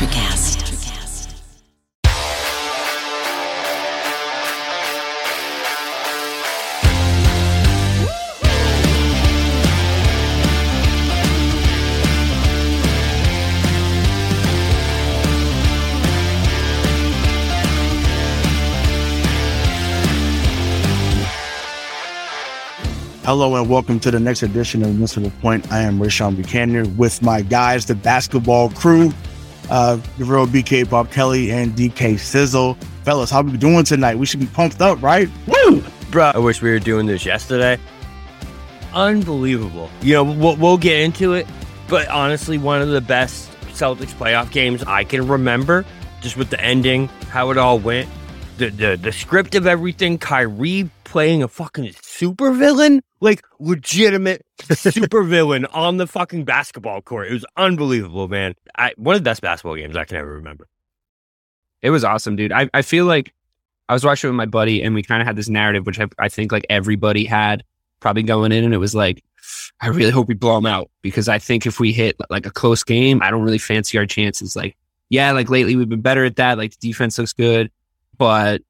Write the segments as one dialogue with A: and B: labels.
A: Electricast.
B: Hello and welcome to the next edition of Missile Point. I am Rayshawn Buchanan with my guys, the basketball crew, uh, the real BK Bob Kelly and DK Sizzle. Fellas, how we doing tonight? We should be pumped up, right?
C: Woo! Bro, I wish we were doing this yesterday. Unbelievable. You know, we'll, we'll get into it, but honestly, one of the best Celtics playoff games I can remember, just with the ending, how it all went, the, the, the script of everything, Kyrie playing a fucking supervillain, like legitimate supervillain on the fucking basketball court. It was unbelievable, man. I, one of the best basketball games I can ever remember.
D: It was awesome, dude. I, I feel like I was watching with my buddy and we kind of had this narrative, which I, I think like everybody had probably going in. And it was like, I really hope we blow them out because I think if we hit like a close game, I don't really fancy our chances. Like, yeah, like lately we've been better at that. Like the defense looks good, but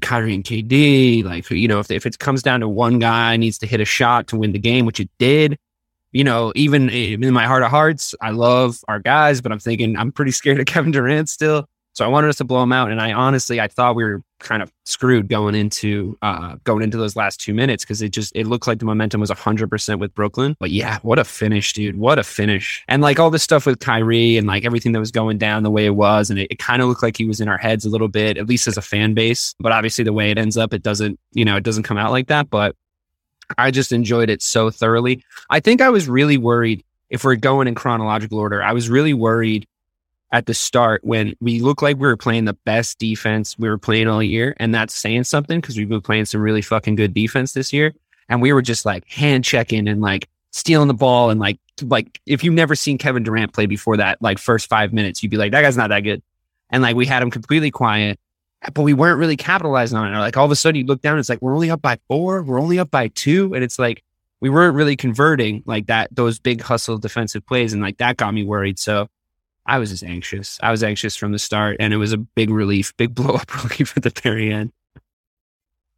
D: Kyrie and KD, like, you know, if, if it comes down to one guy needs to hit a shot to win the game, which it did, you know, even in my heart of hearts, I love our guys, but I'm thinking I'm pretty scared of Kevin Durant still. So I wanted us to blow him out. And I honestly, I thought we were kind of screwed going into uh, going into those last two minutes because it just it looked like the momentum was hundred percent with Brooklyn. But yeah, what a finish, dude! What a finish! And like all this stuff with Kyrie and like everything that was going down the way it was, and it, it kind of looked like he was in our heads a little bit, at least as a fan base. But obviously, the way it ends up, it doesn't, you know, it doesn't come out like that. But I just enjoyed it so thoroughly. I think I was really worried if we're going in chronological order. I was really worried at the start when we looked like we were playing the best defense we were playing all year. And that's saying something because we've been playing some really fucking good defense this year. And we were just like hand checking and like stealing the ball. And like, like if you've never seen Kevin Durant play before that, like first five minutes, you'd be like, that guy's not that good. And like we had him completely quiet, but we weren't really capitalizing on it. Like all of a sudden you look down, it's like, we're only up by four, we're only up by two. And it's like, we weren't really converting like that, those big hustle defensive plays. And like that got me worried. So I was just anxious. I was anxious from the start, and it was a big relief, big blow up relief at the very end.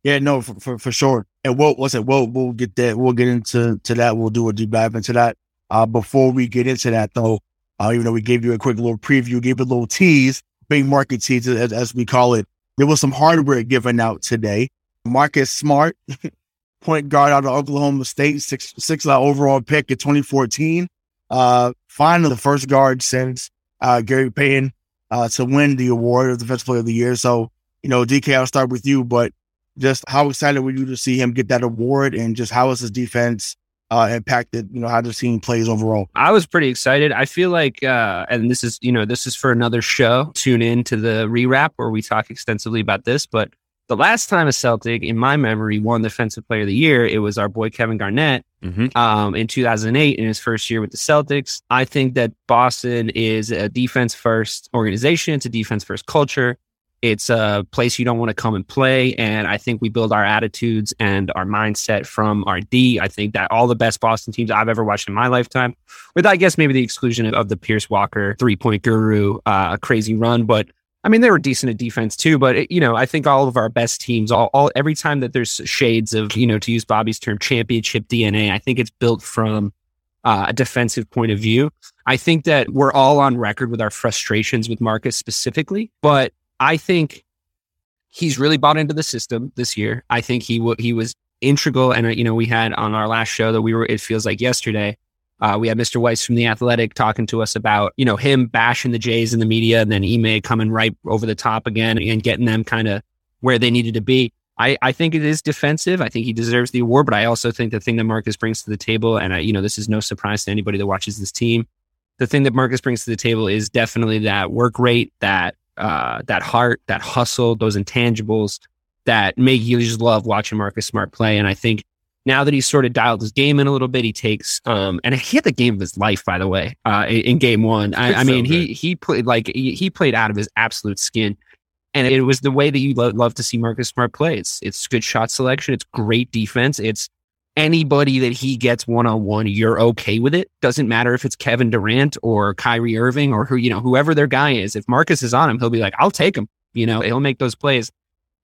B: Yeah, no, for, for, for sure. And we'll, what's it? We'll, we'll get that. We'll get into to that. We'll do a deep dive into that. Uh, before we get into that though, uh, even though we gave you a quick little preview, gave a little tease, big market tease, as, as we call it. There was some hardware given out today. Marcus Smart, point guard out of Oklahoma State, six, six uh, overall pick in 2014. Uh, finally the first guard since uh, Gary Payton uh, to win the award of Defensive Player of the Year. So, you know, DK, I'll start with you, but just how excited were you to see him get that award and just how has his defense uh, impacted, you know, how the team plays overall?
D: I was pretty excited. I feel like, uh, and this is, you know, this is for another show. Tune in to the rewrap where we talk extensively about this, but the last time a Celtic, in my memory, won Defensive Player of the Year, it was our boy Kevin Garnett mm-hmm. um, in 2008 in his first year with the Celtics. I think that Boston is a defense first organization. It's a defense first culture. It's a place you don't want to come and play. And I think we build our attitudes and our mindset from our D. I think that all the best Boston teams I've ever watched in my lifetime, with I guess maybe the exclusion of the Pierce Walker three point guru, uh, crazy run, but I mean, they were decent at defense too, but it, you know, I think all of our best teams, all, all every time that there's shades of, you know, to use Bobby's term, championship DNA, I think it's built from uh, a defensive point of view. I think that we're all on record with our frustrations with Marcus specifically, but I think he's really bought into the system this year. I think he w- he was integral, and uh, you know, we had on our last show that we were. It feels like yesterday uh, we had Mr. Weiss from the Athletic talking to us about, you know, him bashing the Jays in the media and then Ime coming right over the top again and getting them kind of where they needed to be. I, I think it is defensive. I think he deserves the award, but I also think the thing that Marcus brings to the table, and I, you know, this is no surprise to anybody that watches this team. The thing that Marcus brings to the table is definitely that work rate, that uh, that heart, that hustle, those intangibles that make you just love watching Marcus Smart play. And I think now that he's sort of dialed his game in a little bit, he takes um and he had the game of his life, by the way, uh in, game one. I, I mean, so he he played like he, he, played out of his absolute skin. And it was the way that you lo- love to see Marcus Smart play. It's it's good shot selection, it's great defense, it's anybody that he gets one on one, you're okay with it. Doesn't matter if it's Kevin Durant or Kyrie Irving or who, you know, whoever their guy is. If Marcus is on him, he'll be like, I'll take him. You know, he'll make those plays.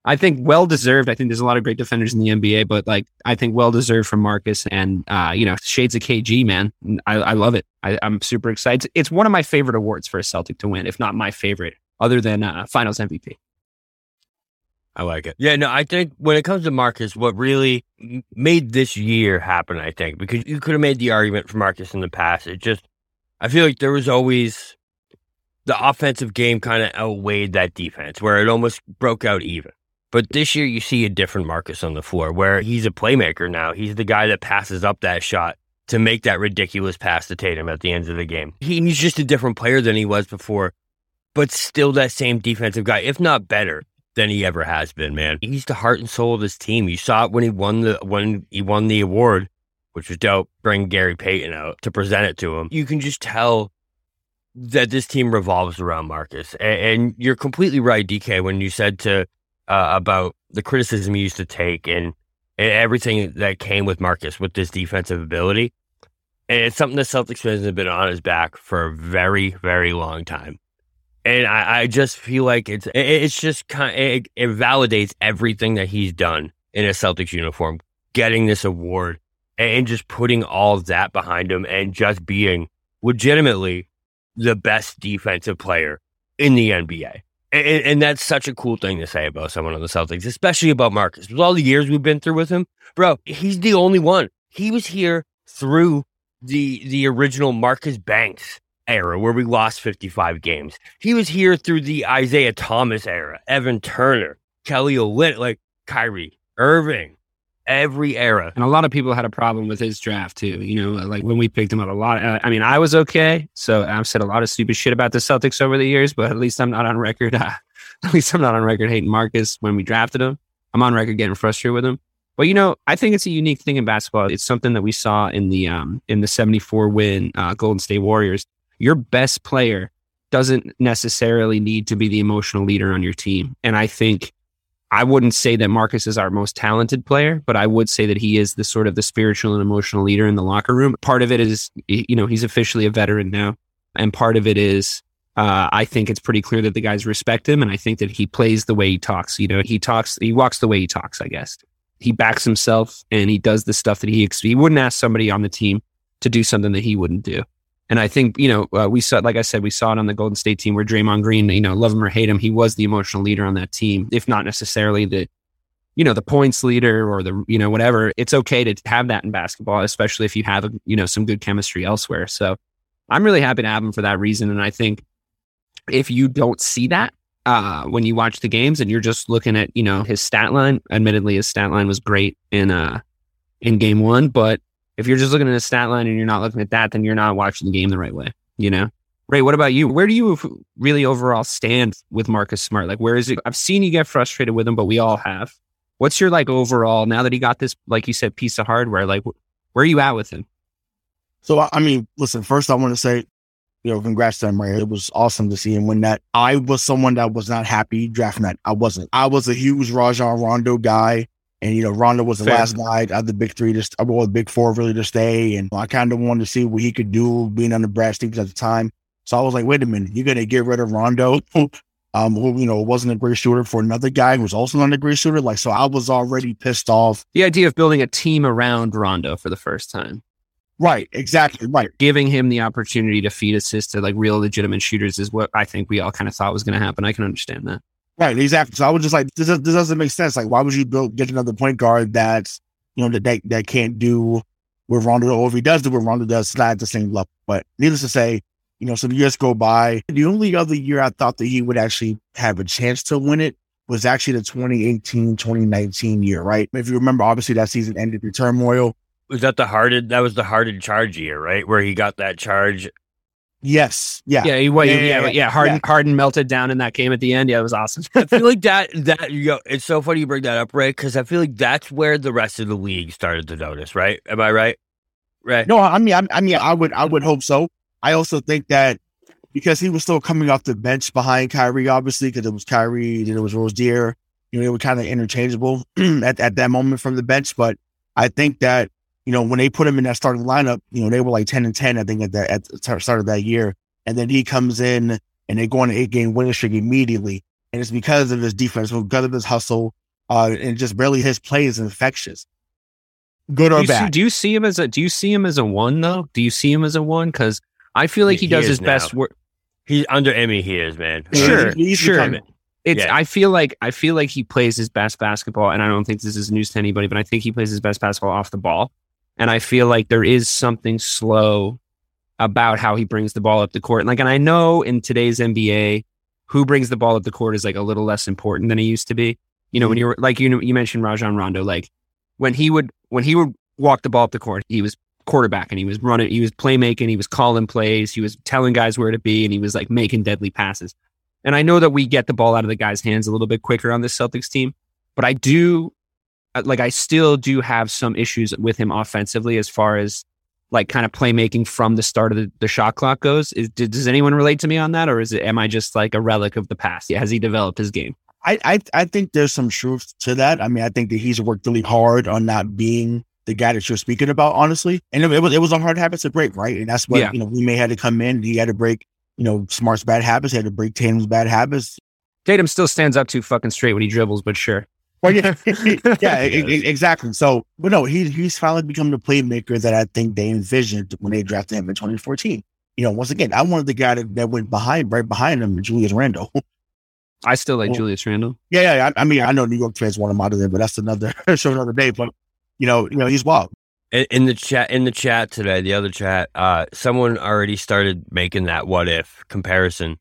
D: I think well deserved. I think there's a lot of great defenders in the NBA, but like I think well deserved from Marcus and uh, you know, shades of KG, man. I, I love it. I, am super excited. It's one of my favorite awards for a Celtic to win, if not my favorite, other than uh, Finals MVP.
C: I like it. Yeah, no, I think when it comes to Marcus, what really made this year happen, I think, because you could have made the argument for Marcus in the past. It just, I feel like there was always the offensive game kind of outweighed that defense where it almost broke out even. But this year, you see a different Marcus on the floor where he's a playmaker now. He's the guy that passes up that shot to make that ridiculous pass to Tatum at the end of the game. He's just a different player than he was before, but still that same defensive guy, if not better than he ever has been, man. He's the heart and soul of this team. You saw it when he won the when he won the award, which was dope. Bring Gary Payton out to present it to him. You can just tell that this team revolves around Marcus. And, and you're completely right, DK, when you said to uh, about the criticism he used to take and, and everything that came with Marcus with this defensive ability. And it's something the Celtics fans have been on his back for a very, very long time and I, I, just feel like it's it's just kind of, it, it, validates everything that he's done in a Celtics uniform, getting this award and just putting all that behind him and just being legitimately the best defensive player in the NBA. And, and that's such a cool thing to say about someone on the Celtics, especially about Marcus. With all the years we've been through with him, bro, he's the only one. He was here through the the original Marcus Banks era where we lost 55 games. He was here through the Isaiah Thomas era, Evan Turner, Kelly Olynyk, like Kyrie Irving, every era.
D: And a lot of people had a problem with his draft too. You know, like when we picked him up a lot. Uh, I mean, I was okay. So I've said a lot of stupid shit about the Celtics over the years, but at least I'm not on record. Uh, at least I'm not on record hating Marcus when we drafted him. I'm on record getting frustrated with him. But you know, I think it's a unique thing in basketball. It's something that we saw in the um in the 74 win uh, Golden State Warriors your best player doesn't necessarily need to be the emotional leader on your team. And I think I wouldn't say that Marcus is our most talented player, but I would say that he is the sort of the spiritual and emotional leader in the locker room. Part of it is, you know, he's officially a veteran now. And part of it is, uh, I think it's pretty clear that the guys respect him. And I think that he plays the way he talks. You know, he talks, he walks the way he talks, I guess. He backs himself and he does the stuff that he, he wouldn't ask somebody on the team to do something that he wouldn't do. And I think, you know, uh, we saw, like I said, we saw it on the Golden State team where Draymond Green, you know, love him or hate him, he was the emotional leader on that team, if not necessarily the, you know, the points leader or the, you know, whatever. It's okay to have that in basketball, especially if you have, a, you know, some good chemistry elsewhere. So I'm really happy to have him for that reason. And I think if you don't see that, uh, when you watch the games and you're just looking at, you know, his stat line, admittedly, his stat line was great in, uh, in game one, but if you're just looking at a stat line and you're not looking at that, then you're not watching the game the right way, you know? Ray, what about you? Where do you really overall stand with Marcus Smart? Like, where is it? I've seen you get frustrated with him, but we all have. What's your like overall now that he got this, like you said, piece of hardware? Like, where are you at with him?
B: So, I mean, listen, first I want to say, you know, congrats to him, Ray. It was awesome to see him win that. I was someone that was not happy drafting that. I wasn't. I was a huge Rajon Rondo guy. And you know, Rondo was the Fair. last guy out of the big three Just I well, the big four really to stay. And I kind of wanted to see what he could do being on the Brad Stevens at the time. So I was like, wait a minute, you're gonna get rid of Rondo, um, who you know wasn't a great shooter for another guy who was also not a great shooter. Like, so I was already pissed off.
D: The idea of building a team around Rondo for the first time.
B: Right, exactly, right.
D: Giving him the opportunity to feed assists to like real legitimate shooters is what I think we all kind of thought was going to happen. I can understand that.
B: Right, exactly. So I was just like, this, this doesn't make sense. Like, why would you build get another point guard that's you know that that, that can't do what Rondo or if he does do what Rondo does, not at the same level. But needless to say, you know, some years go by. The only other year I thought that he would actually have a chance to win it was actually the 2018, 2019 year, right? If you remember, obviously that season ended in turmoil.
C: Was that the Harden? That was the Harden charge year, right? Where he got that charge
B: Yes. Yeah.
D: Yeah. He, well, yeah, yeah, yeah, yeah. Harden, yeah. Harden melted down in that game at the end. Yeah, it was awesome.
C: I feel like that, that, you know, it's so funny you bring that up, right? because I feel like that's where the rest of the league started to notice, right? Am I right?
B: Right. No, I mean, I, I mean, I would, I would hope so. I also think that because he was still coming off the bench behind Kyrie, obviously, because it was Kyrie, then it was Rozier. You know, they were kind of interchangeable at, at that moment from the bench. But I think that you know, when they put him in that starting lineup, you know, they were like 10 and 10, I think, at the, at the start of that year. And then he comes in and they go on an eight game winning streak immediately. And it's because of his defense, because of his hustle, uh, and just barely his play is infectious. Good or
D: do
B: bad.
D: See, do you see him as a do you see him as a one though? Do you see him as a one? Because I feel like he, he does his now. best work.
C: He's under Ime. He is man.
D: Sure, he's, he's sure. It's. Yeah. I feel like I feel like he plays his best basketball, and I don't think this is news to anybody, but I think he plays his best basketball off the ball. And I feel like there is something slow about how he brings the ball up the court. And like, and I know in today's NBA, who brings the ball up the court is like a little less important than it used to be. You know, mm-hmm. when you're like you you mentioned Rajon Rondo, like when he would when he would walk the ball up the court, he was quarterback and he was running, he was playmaking, he was calling plays, he was telling guys where to be, and he was like making deadly passes. And I know that we get the ball out of the guy's hands a little bit quicker on this Celtics team, but I do like I still do have some issues with him offensively as far as like kind of playmaking from the start of the, the shot clock goes. Is, does anyone relate to me on that, or is it am I just like a relic of the past? Has he developed his game?
B: I, I I think there's some truth to that. I mean, I think that he's worked really hard on not being the guy that you're speaking about, honestly. And it, it was it was a hard habit to break, right? And that's what yeah. you know. We may had to come in. He had to break, you know, Smart's bad habits. He had to break Tatum's bad habits.
D: Tatum still stands up too fucking straight when he dribbles, but sure.
B: Well, yeah, yeah, exactly. So, but no, he he's finally become the playmaker that I think they envisioned when they drafted him in 2014. You know, once again, I wanted the guy that, that went behind, right behind him, Julius Randle.
D: I still like well, Julius Randle.
B: Yeah, yeah. I, I, mean, I know New York fans want him out of there, but that's another show another day. But you know, you know, he's wild.
C: In, in the chat, in the chat today, the other chat, uh, someone already started making that what if comparison.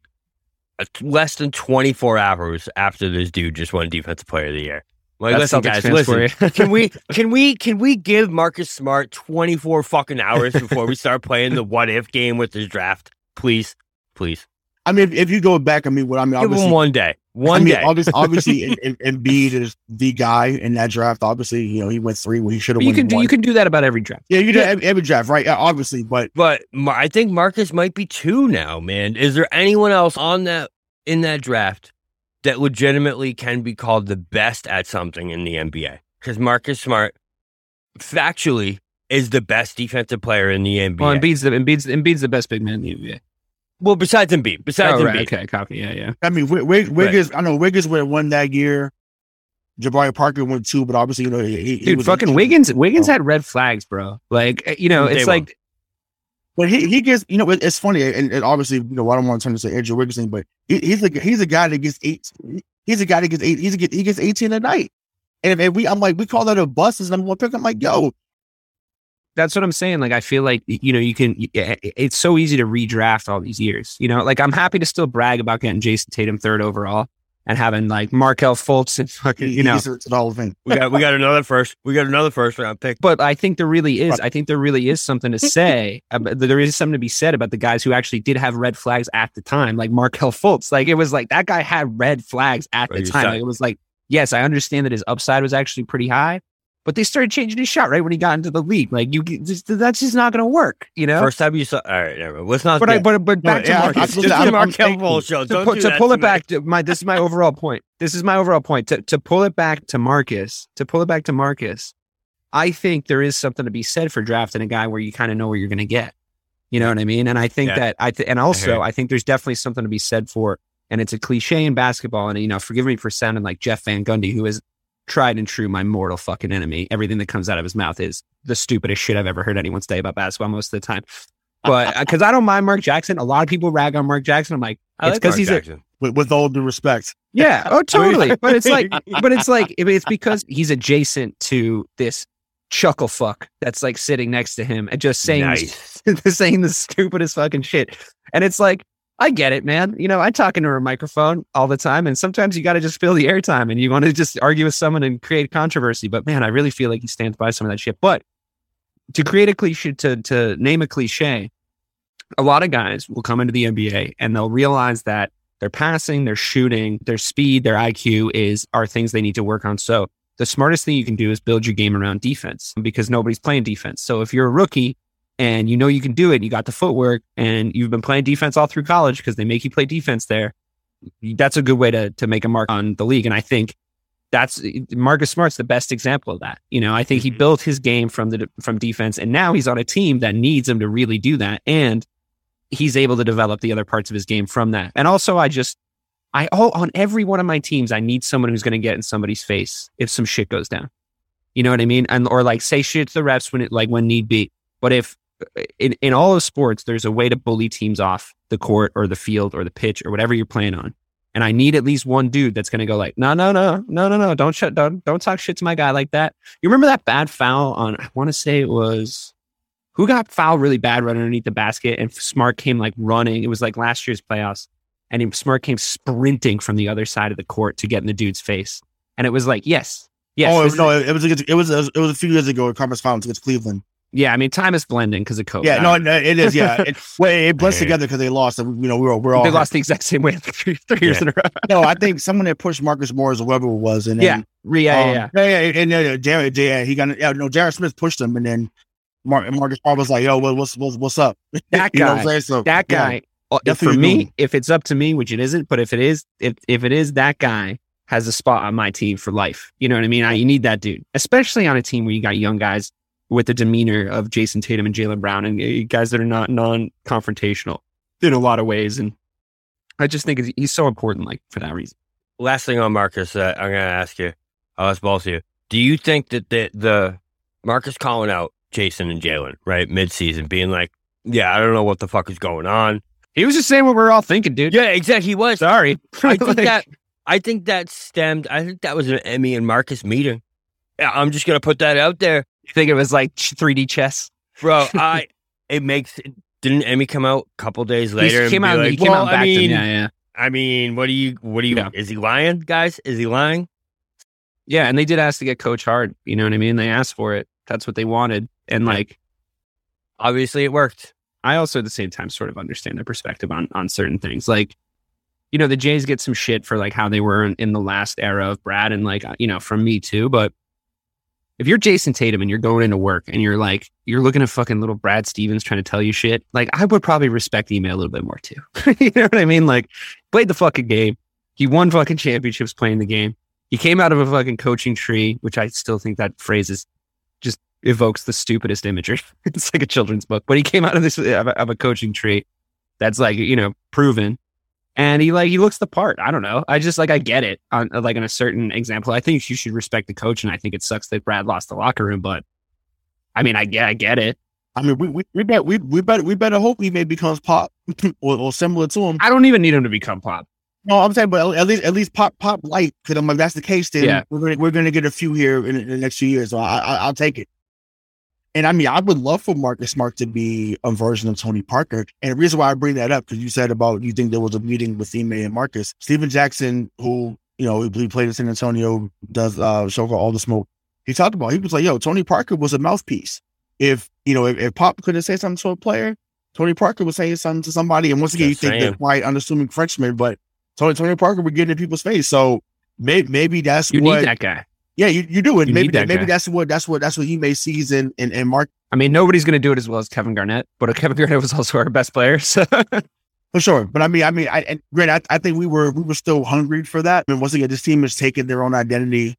C: Uh, less than 24 hours after this dude just won Defensive Player of the Year. Like, That's listen, guys, listen. can we can we can we give Marcus Smart 24 fucking hours before we start playing the what if game with this draft? Please, please.
B: I mean, if, if you go back, I mean, what I mean,
C: give him one day. One
B: I mean,
C: day.
B: obviously, obviously, Embiid is the guy in that draft. Obviously, you know, he went three when he should have.
D: You can
B: do
D: one. you can do that about every draft.
B: Yeah, you do yeah. every draft, right? Obviously, but
C: but I think Marcus might be two now. Man, is there anyone else on that in that draft that legitimately can be called the best at something in the NBA? Because Marcus Smart, factually, is the best defensive player in the NBA.
D: Well, Embiid's the Embiid's, Embiid's the best big man in the NBA.
C: Well, besides Embiid, besides oh, right.
D: Embiid. Okay, copy. Yeah, yeah. I
B: mean, Wig- Wiggins. Right. I know Wiggins went one that year. Jabari Parker went two, but obviously, you know, he,
D: he dude, fucking Wiggins. Wiggins had red flags, bro. Like, eh, you know, it's like.
B: But he, he gets, you know, it's funny, and, and obviously, you know, I don't want to turn to say Andrew Wiggins thing, but he, he's a he's a guy that gets eight. He's a guy that gets eight. He's a, he gets eighteen a night, and if, we, I'm like, we call that a bust. Is number one pick. I'm like, yo,
D: that's what I'm saying. Like, I feel like, you know, you can, eh, eh, it's so easy to redraft all these years. You know, like I'm happy to still brag about getting Jayson Tatum third overall and having like Markelle Fultz and fucking, you know, it's
B: an all thing.
C: we got, we got another first, we got another first round pick.
D: But I think there really is, I think there really is something to say. there is something to be said about the guys who actually did have red flags at the time, like Markelle Fultz. Like it was like that guy had red flags at the time. Like, it was like, yes, I understand that his upside was actually pretty high, but they started changing his shot right when he got into the league. Like you, just, that's just not going to work. You know.
C: First time you saw. All right, never. Let's not.
D: But I, but but back no, to yeah, Marcus.
C: Just to Markelle show.
D: To, pull, to pull it back. To my this is my overall point. This is my overall point. To to pull it back to Marcus. To pull it back to Marcus. I think there is something to be said for drafting a guy where you kind of know where you're going to get. You know what I mean? And I think yeah. that I th- and also I, I think there's definitely something to be said for. And it's a cliche in basketball. And you know, forgive me for sounding like Jeff Van Gundy, who is tried and true, my mortal fucking enemy. Everything that comes out of his mouth is the stupidest shit I've ever heard anyone say about basketball most of the time. But because uh, I don't mind Mark Jackson, a lot of people rag on Mark Jackson. I'm like,
C: I it's because like he's Jackson.
B: A, with, with all due respect.
D: Yeah. Oh, totally. but it's like, but it's like, it's because he's adjacent to this chuckle fuck that's like sitting next to him and just saying, nice. saying the stupidest fucking shit. And it's like, I get it, man. You know, I talk into a microphone all the time, and sometimes you got to just fill the airtime and you want to just argue with someone and create controversy. But man, I really feel like he stands by some of that shit. But to create a cliche, to, to name a cliche, a lot of guys will come into the NBA and they'll realize that their passing, their shooting, their speed, their IQ is are things they need to work on. So the smartest thing you can do is build your game around defense because nobody's playing defense. So if you're a rookie and you know you can do it, you got the footwork, and you've been playing defense all through college because they make you play defense there. That's a good way to to make a mark on the league. And I think that's Marcus Smart's the best example of that. You know, I think he
C: Mhm.
D: built his game from the from defense, and now he's on a team that needs him to really do that, and he's able to develop the other parts of his game from that. And also, I just I oh, on every one of my teams, I need someone who's going to get in somebody's face if some shit goes down. You know what I mean? And or like say shit to the refs when it like when need be. But if in, in all of sports, there's a way to bully teams off the court or the field or the pitch or whatever you're playing on. And I need at least one dude that's going to go like, no, no, no, no, no, no, don't shut, don't, don't talk shit to my guy like that. You remember that bad foul on? I want to say it was who got fouled really bad right underneath the basket, and Smart came like running. It was like last year's playoffs, and he, Smart came sprinting from the other side of the court to get in the dude's face, and it was like, yes, yes,
B: oh no,
D: is-
B: it was against, it was it was a few years ago. Conference finals against Cleveland.
D: Yeah. I mean, time is blending because of COVID.
B: Yeah, no, no, it is. Yeah, it, well, it blends together because they lost. You know, we were we're all
D: they lost the exact same way three, three years
C: Yeah.
D: in a row.
B: No, I think someone that pushed Marcus Morris or whoever it was, and
D: Yeah,
B: then,
D: yeah,
B: um,
D: yeah, yeah.
B: yeah, yeah, and then Jared, yeah, he got yeah, no, J.R. Smith pushed him, and then Mar- Marcus Smart was like, "Yo, what, what's what's what's up?"
D: That
B: you know what
D: guy.
B: I'm? So
D: that guy uh,
B: definitely
D: for me
B: do.
D: if it's up to me which it isn't but if it is if if it is that guy has a spot on my team for life you know what i mean I, you need that dude especially on a team where you got young guys with the demeanor of jayson tatum and jaylen brown and uh, guys that are not non-confrontational in a lot of ways and i just think he's- he's so important like for that reason
C: Last thing on Marcus, uh, I'm going to ask you. I'll ask both of you. Do you think that the, the Marcus calling out Jayson and Jaylen, right, midseason, being like, yeah, I don't know what the fuck is going on.
D: he was just saying what we are all thinking dude
C: Yeah, exactly. He was.
D: sorry
C: I think
D: Like,
C: that I think that stemmed. I think that was an Ime and Marcus meeting. I'm just gonna put that out there,
D: you think it was like 3d chess
C: bro. I it makes didn't Ime come out a couple days later? and
D: came out
C: like,
D: he came
C: well,
D: out back
C: I
D: to
C: mean,
D: yeah yeah
C: I mean, what do you? What do you?
D: Yeah.
C: Is he lying, guys? Is he lying?
D: Yeah, and they did ask to get Coach Hard. You know what I mean? They asked for it. That's what they wanted. And
C: Yeah.
D: like,
C: Obviously, it worked.
D: I also at the same time sort of understand their perspective on on certain things. Like, you know, the Jays get some shit for like how they were in, in the last era of Brad, and like uh, you know, from me too. But if you're Jayson Tatum and you're going into work and you're like you're looking at fucking little Brad Stevens trying to tell you shit, like I would probably respect the Ime a little bit more too. you know what I mean? Like, played the fucking game. He won fucking championships playing the game. He came out of a fucking coaching tree, which I still think that phrase is just evokes the stupidest imagery. it's like a children's book, but he came out of this of a, of a coaching tree that's like you know proven, and he like he looks the part. I don't know. I just like I get it on like in a certain example. I think you should respect the coach, and I think it sucks that Brad lost the locker room, but I mean I get I get it.
B: I mean, we we we bet we we better we better hope he maybe becomes pop or, or similar to him.
D: I don't even need him to become pop.
B: No, I'm saying, but at least at least pop pop light. Because I'm like, that's the case. Then
D: Yeah.
B: we're gonna we're gonna get a few here in, in the next few years. So I, I I'll take it. And I mean, I would love for Marcus Smart to be a version of Tony Parker. And the reason why I bring that up because you said about you think there was a meeting with Ime and Marcus. Stephen Jackson, who you know he played in San Antonio, does uh show for all the smoke. He talked about he was like, yo, Tony Parker was a mouthpiece. If you know if, if Pop couldn't say something to a player, Tony Parker was saying something to somebody. And once again, you think they're quite unassuming Frenchmen, but Tony Tony Parker would get in people's face. So maybe maybe that's
D: You
B: what
D: need that guy.
B: Yeah, you, you do. And
D: You
B: maybe
D: that
B: maybe
D: guy.
B: that's what that's what that's what he may season and and Mark
D: I mean, nobody's going to do it as well as Kevin Garnett, but Kevin Garnett was also our best player. So
B: for sure. But I mean, I mean, I and granted, I, I think we were we were still hungry for that. I mean, once again, this team has taken their own identity,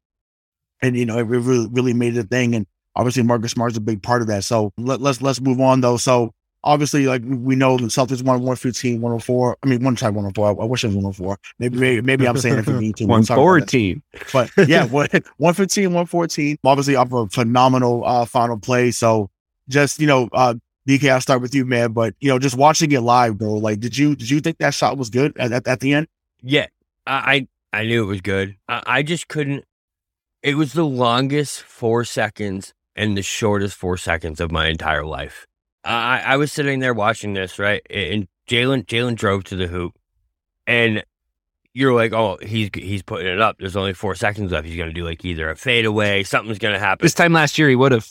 B: and you know, it really really made it a thing. And obviously, Marcus Smart's a big part of that. So let, let's let's move on though. So obviously, like we know, the Celtics won 115, 104. I mean, one time 104. I, I wish it was 104. Maybe maybe, maybe I'm saying it for me too.
D: one
B: We'll talk about
D: forward
B: that.
D: team.
B: But yeah, what 115, 114, obviously off a phenomenal uh final play. So just, you know, uh BK, I'll start with you, man. But you know, just watching it live, bro, like did you did you think that shot was good at, at, at the end?
C: Yeah, I I, I knew it was good. I, I just couldn't. It was the longest four seconds and the shortest four seconds of my entire life. I I was sitting there watching this right, and Jaylen Jaylen drove to the hoop, and you're like, oh, he's he's putting it up. There's only four seconds left. He's gonna do like either a fadeaway, something's gonna happen.
D: This time last year, he would have.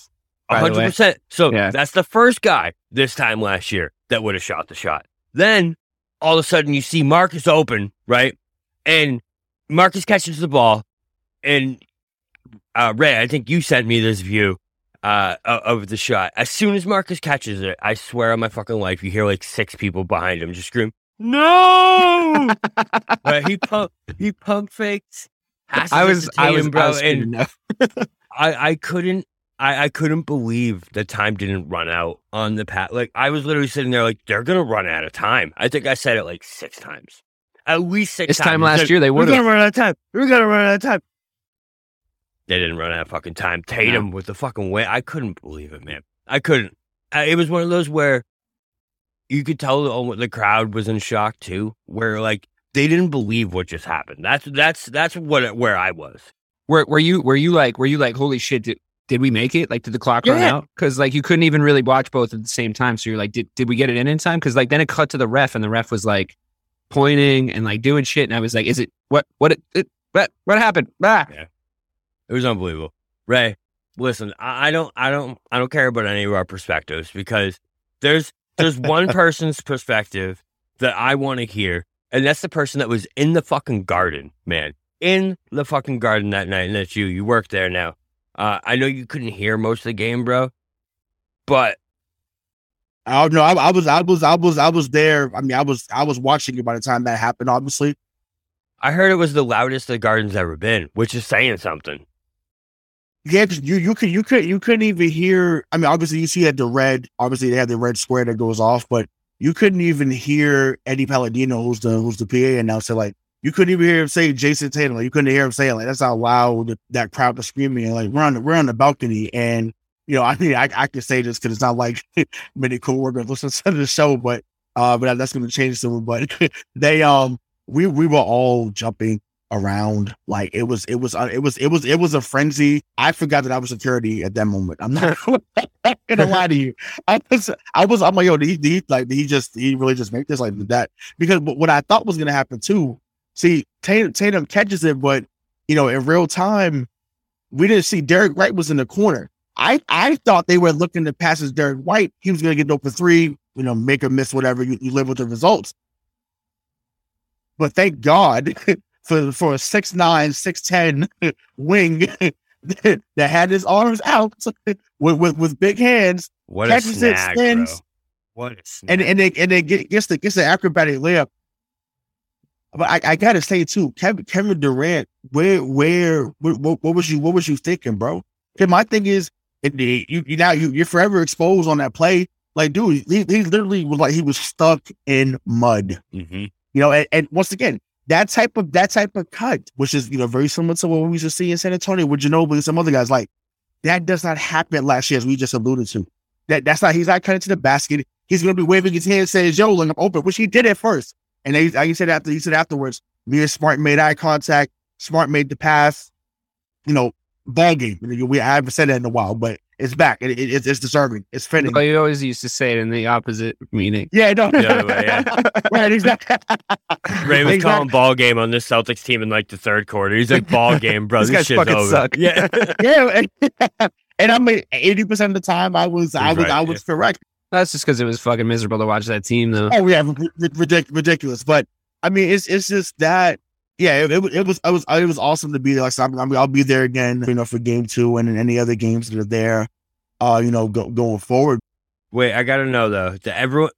C: A
D: by the
C: hundred percent. So
D: Yeah.
C: that's the first guy this time last year that would have shot the shot. Then all of a sudden you see Marcus open, right? And Marcus catches the ball, and uh, Ray, I think you sent me this view uh, of the shot. As soon as Marcus catches it, I swear on my fucking life, you hear like six people behind him just scream, "No!" right? He pump, he pump fakes
D: I was, I was,
C: bro,
D: I was
C: and. I, I couldn't I, I couldn't believe the time didn't run out on the pat. Like I was literally sitting there like they're gonna run out of time. I think I said it like six times. At least six
D: This
C: times.
D: time last year they
C: were.
D: We're
C: gonna run out of time. We're gonna run out of time. They didn't run out of fucking time. Tatum with the fucking win. I couldn't believe it, man. I couldn't. I, it was one of those where you could tell the, the crowd was in shock too, where like they didn't believe what just happened. That's that's that's what where I was.
D: Were, were you, were you like, were you like, holy shit, did, did we make it? Like, did the clock run out? Because like you couldn't even really watch both at the same time. So you're like, did, did we get it in in time? Because like then it cut to the ref, and the ref was like pointing and like doing shit, and I was like, is it what, what, it, it what, what happened? Ah.
C: It was unbelievable. Ray, listen, I, I don't, I don't, I don't care about any of our perspectives because there's there's one person's perspective that I want to hear, and that's the person that was in the fucking garden, man, in the fucking garden that night, and that's you. You work there now. Uh, I know you couldn't hear most of the game, bro, but
B: I don't know. I, I was, I was, I was, I was there. I mean, I was, I was watching it by the time that happened. Obviously,
C: I heard it was the loudest the garden's ever been, which is saying something.
B: Yeah, 'cause you, you could, you could, you couldn't even hear. I mean, obviously, you see that the red. Obviously, they have the red square that goes off, but you couldn't even hear Eddie Palladino, who's the who's the PA announcer. Like, you couldn't even hear him say Jayson Tatum. Like, you couldn't hear him say like that's how loud that crowd was screaming. And, like, we're on the, we're on the balcony, and you know, I mean, I, I can say this because it's not like many coworkers listen to the show, but uh, but that's going to change soon. But they um, we we were all jumping around like it was it was uh, it was it was it was a frenzy. I forgot that I was security at that moment. I'm not gonna lie to you. I was I was I'm like yo, did he, like did he just did he really just make this like that? Because what I thought was gonna happen too. See, Tatum, Tatum catches it, but you know, in real time, we didn't see Derrick White was in the corner. I I thought they were looking to pass as Derrick White. He was gonna get open three, you know, make or miss whatever. You, you live with the results. But thank God for for a six nine, six ten wing that had his arms out with with, with big hands
C: What
B: Catches
C: a
B: it,
C: snag,
B: spins.
C: bro. What a snag.
B: and and they and they get gets the gets the acrobatic layup. But I, I gotta say too, Kevin Kevin Durant, where where what, what, was you what was you thinking, bro? Because my thing is, it, you you now you you're forever exposed on that play. Like, dude, he, he literally was like he was stuck in mud.
C: Mhm.
B: You know, and, and once again, that type of that type of cut, which is you know very similar to what we used to see in San Antonio with Ginobili and some other guys, like that does not happen last year, as we just alluded to. That that's not he's not cutting to the basket. He's gonna be waving his hand, says "Yo, like I'm open," which he did at first, and then he, like he said after he said afterwards, me and Smart made eye contact. Smart made the pass. You know, ball game. We I haven't said that in a while, but it's back. It, it, it's, it's deserving. It's fitting.
D: Oh, you always used to say it in the opposite meaning.
B: Yeah, no,
C: The other way, yeah.
B: right, exactly.
C: Ray was
B: Exactly.
C: calling ball game on this Celtics team in like the third quarter. He's like, ball game, bro.
D: These
C: this
D: guys
C: shit's
D: fucking
C: over.
D: suck.
C: Yeah.
B: yeah, and, and I mean, eighty percent of the time, I was, I was,
C: right,
B: I was correct.
D: That's just because it was fucking miserable to watch that team, though.
B: Oh yeah, ridiculous, ridiculous. But I mean, it's it's just that. Yeah, it, it, was- it was it was it was awesome to be there. Like, so I'm, I mean, I'll be there again, you know, for game two and any other games that are there. Uh, you know, go, going forward.
C: Wait, I gotta know though. The, everyone,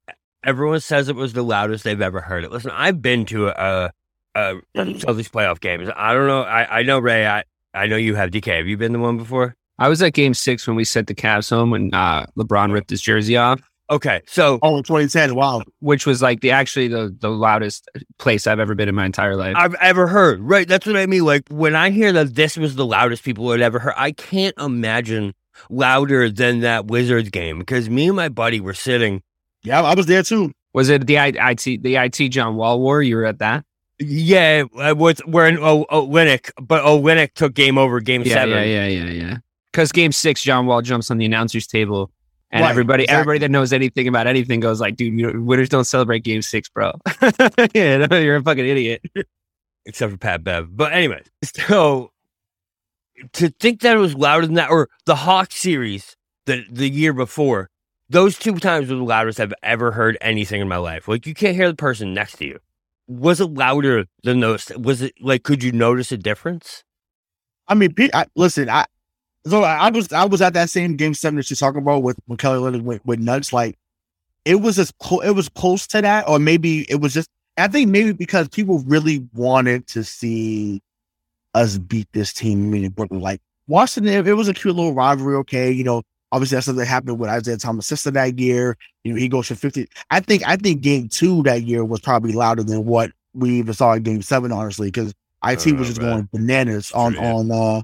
C: everyone says it was the loudest they've ever heard it. Listen, I've been to a, a Celtics playoff games. I don't know. I, I know Ray. I, I know you have. DK, have you been the one before?
D: I was at game six when we sent the Cavs home when uh, LeBron ripped his jersey off,
C: Okay, so
B: Oh, in 2010. Wow.
D: which was like the actually the, the loudest place I've ever been in my entire life.
C: I've ever heard. Right, that's what I mean. Like when I hear that this was the loudest people had ever heard, I can't imagine louder than that Wizards game because me and my buddy were sitting.
B: Yeah, I was there too.
D: Was it the IT the IT John Wall war? You were at that?
C: Yeah, uh, with we're in oh, Olynyk, but Olynyk took game over game
D: Yeah,
C: seven.
D: yeah, yeah, yeah, yeah. Because game six, John Wall jumps on the announcers table, and
B: Right,
D: everybody,
B: exactly.
D: everybody that knows anything about anything goes like, "Dude, you know, winners don't celebrate game six, bro." yeah, you're a fucking idiot.
C: except for Pat Bev. But anyway, so to think that it was louder than that, or the Hawk series the the year before, those two times were the loudest I've ever heard anything in my life. Like you can't hear the person next to you. Was it louder than those? Was it like? Could you notice a difference?
B: I mean, Pete, I, listen, I so I, was I was at that same game seven that you're talking about with when Kelly Leonard went with nuts. Like it was as clo- it was close to that, or maybe it was just. I think maybe because people really wanted to see us beat this team, meaning Brooklyn. Like Washington, it, it was a cute little rivalry. Okay, you know, obviously that's something that happened with Isaiah Thomas' sister that year. You know, he goes for fifty. I think I think game two that year was probably louder than what we even saw in game seven, honestly, because IT was just going bananas on on uh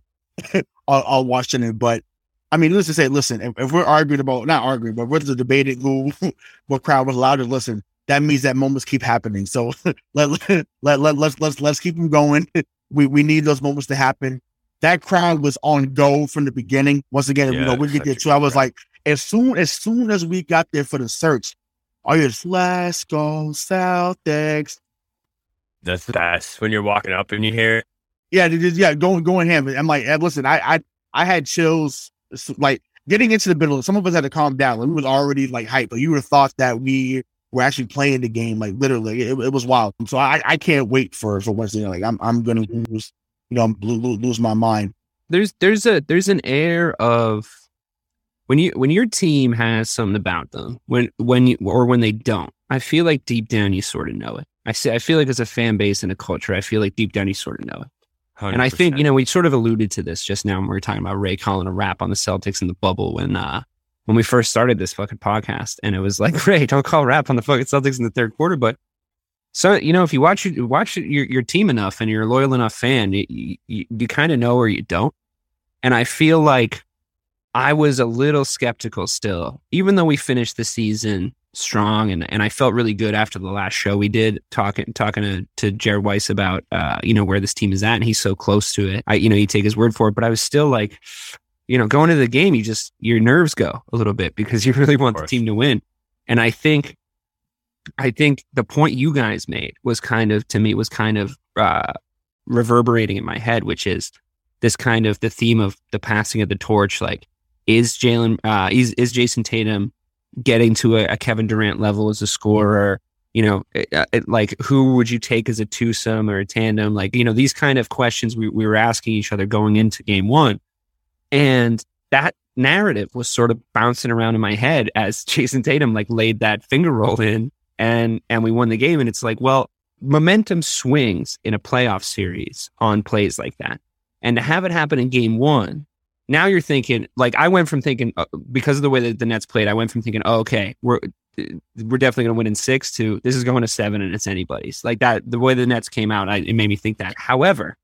B: on, on Washington. But I mean, let's just say, listen, if, if we're arguing about not arguing, but we're debating who what crowd was louder, listen, that means that moments keep happening. So let let let, let let's let's let's keep them going. We we need those moments to happen. That crowd was on go from the beginning. Once again, yeah, you know, we get there too. I was like, as soon as soon as we got there for the search, oh yes, let's go Celtics.
C: That's the best when you're walking up and you hear.
B: Yeah, yeah, going going ham. I'm like, eh, listen, I I I had chills. Like getting into the middle. Some of us had to calm down. Like, we was already like hype, but you have thought that we were actually playing the game. Like literally, it, it was wild. So I, I can't wait for for Wednesday. Like I'm I'm gonna lose, you know, lose, lose my mind.
D: There's there's a there's an air of when you when your team has something about them when when you or when they don't. I feel like deep down you sort of know it. I say I feel like as a fan base and a culture, I feel like deep down you sort of know it. 100%. And I think you know we sort of alluded to this just now when we were talking about Ray calling a wrap on the Celtics in the bubble when uh when we first started this fucking podcast. And it was like, Ray, don't call wrap on the fucking Celtics in the third quarter. But so, you know, if you watch watch your, your team enough and you're a loyal enough fan, you, you, you kind of know or you don't. And I feel like I was a little skeptical still, even though we finished the season strong and, and I felt really good after the last show we did talking talking to, to Jared Weiss about uh, you know where this team is at and he's so close to it. I you know you take his word for it, but I was still like you know, going into the game, you just your nerves go a little bit because you really want the team to win. And I think, I think the point you guys made was kind of to me was kind of uh, reverberating in my head, which is this kind of the theme of the passing of the torch. Like, is Jaylen, uh, is is Jayson Tatum getting to a, a, Kevin Durant level as a scorer? You know, it, uh, it, like who would you take as a twosome or a tandem? Like, you know, these kind of questions we, we were asking each other going into game one. And that narrative was sort of bouncing around in my head as Jayson Tatum like laid that finger roll in and and we won the game. And it's like, well, momentum swings in a playoff series on plays like that. And to have it happen in game one, now you're thinking like I went from thinking uh, because of the way that the Nets played, I went from thinking, oh, okay, we're we're definitely going to win in six to this is going to seven and it's anybody's. Like that, the way the Nets came out, I, it made me think that. However,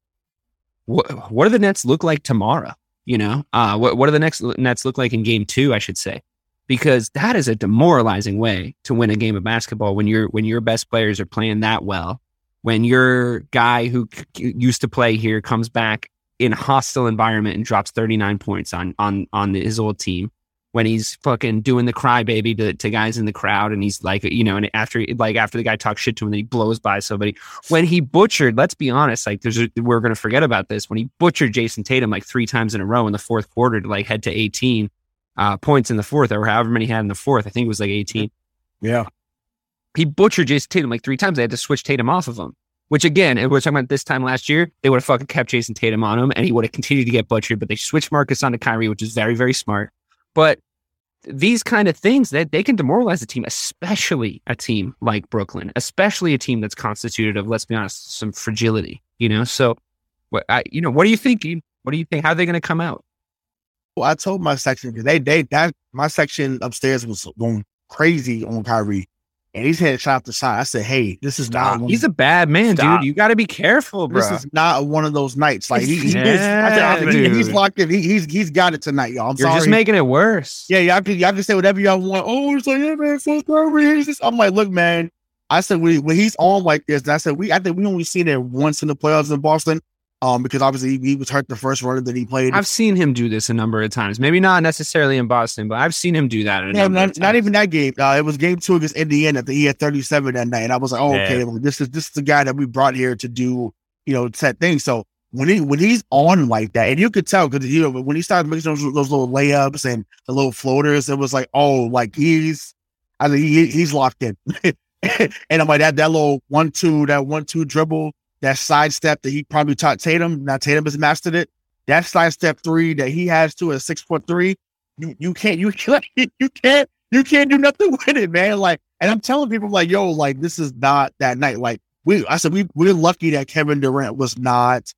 D: what what do the Nets look like tomorrow? You know, uh, what what do the next Nets look like in Game Two? I should say, because that is a demoralizing way to win a game of basketball when your when your best players are playing that well. When your guy who c- used to play here comes back in a hostile environment and drops 39 points on on on his old team when he's fucking doing the crybaby to, to guys in the crowd and he's like, you know, and after like after the guy talks shit to him, then he blows by somebody. When he butchered, let's be honest, like there's a, we're gonna forget about this. When he butchered Jayson Tatum like three times in a row in the fourth quarter to like head to 18 uh, points in the fourth, or however many he had in the fourth, I think it was like 18.
B: Yeah.
D: He butchered Jayson Tatum like three times. They had to switch Tatum off of him. Which again, and we are talking about this time last year, they would have fucking kept Jayson Tatum on him and he would have continued to get butchered, but they switched Marcus onto Kyrie, which is very, very smart. But these kind of things that they, can demoralize a team, especially a team like Brooklyn, especially a team that's constituted of, let's be honest, some fragility. You know, so what I, you know, what do you think? What do you think? How are they going to come out?
B: Well, I told my section they they that my section upstairs was going crazy on Kyrie and he's headed shot to side. I said, "Hey, this is
D: not." He's a bad man, Stop. dude. You got to be careful, bro.
B: This is not one of those nights. Like he, yeah, said, he, he's locked in. He, he's he's got it tonight, y'all. I'm
D: You're
B: sorry.
D: just making it worse.
B: Yeah, y'all can y'all can say whatever y'all want. Oh, it's like, yeah, man, so I'm like, look, man. I said when, when he's on like this, I said we I think we only seen it once in the playoffs in Boston um, because obviously he, he, was hurt the first run that he played.
D: I've seen him do this a number of times. Maybe not necessarily in Boston, but I've seen him do that.
B: yeah, not, not, even that game. Uh, it was game two against Indiana. He had 37 that night, and I was like, oh, yeah. okay, well, this is this is the guy that we brought here to do, you know, set things. So when he when he's on like that, and you could tell because you know when he started making those, those little layups and the little floaters, it was like, oh, like he's, I mean, he, he's locked in. and I'm like that that little one two that one two dribble that sidestep that he probably taught Tatum. Now Tatum has mastered it. That sidestep three that he has to a six foot three, you you can't you can't you can't you can't do nothing with it, man. Like, and I'm telling people like, yo, like this is not that night. Like we, I said we we're lucky that Kevin Durant was not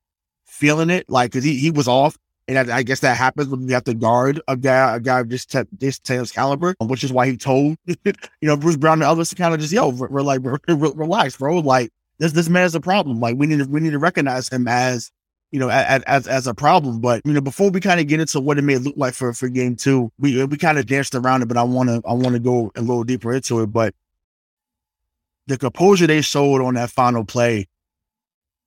B: feeling it, like because he, he was off. And I, I, guess that happens when you have to guard a guy, a guy of this te- this Taylor's caliber, which is why he told you know Bruce Brown and others to kind of just yo, we're, we're like we're, relax, bro. Like this this man is a problem. Like we need to we need to recognize him as you know as as, as a problem. But you know before we kind of get into what it may look like for for game two, we we kind of danced around it, but I want to I want to go a little deeper into it. But the composure they showed on that final play,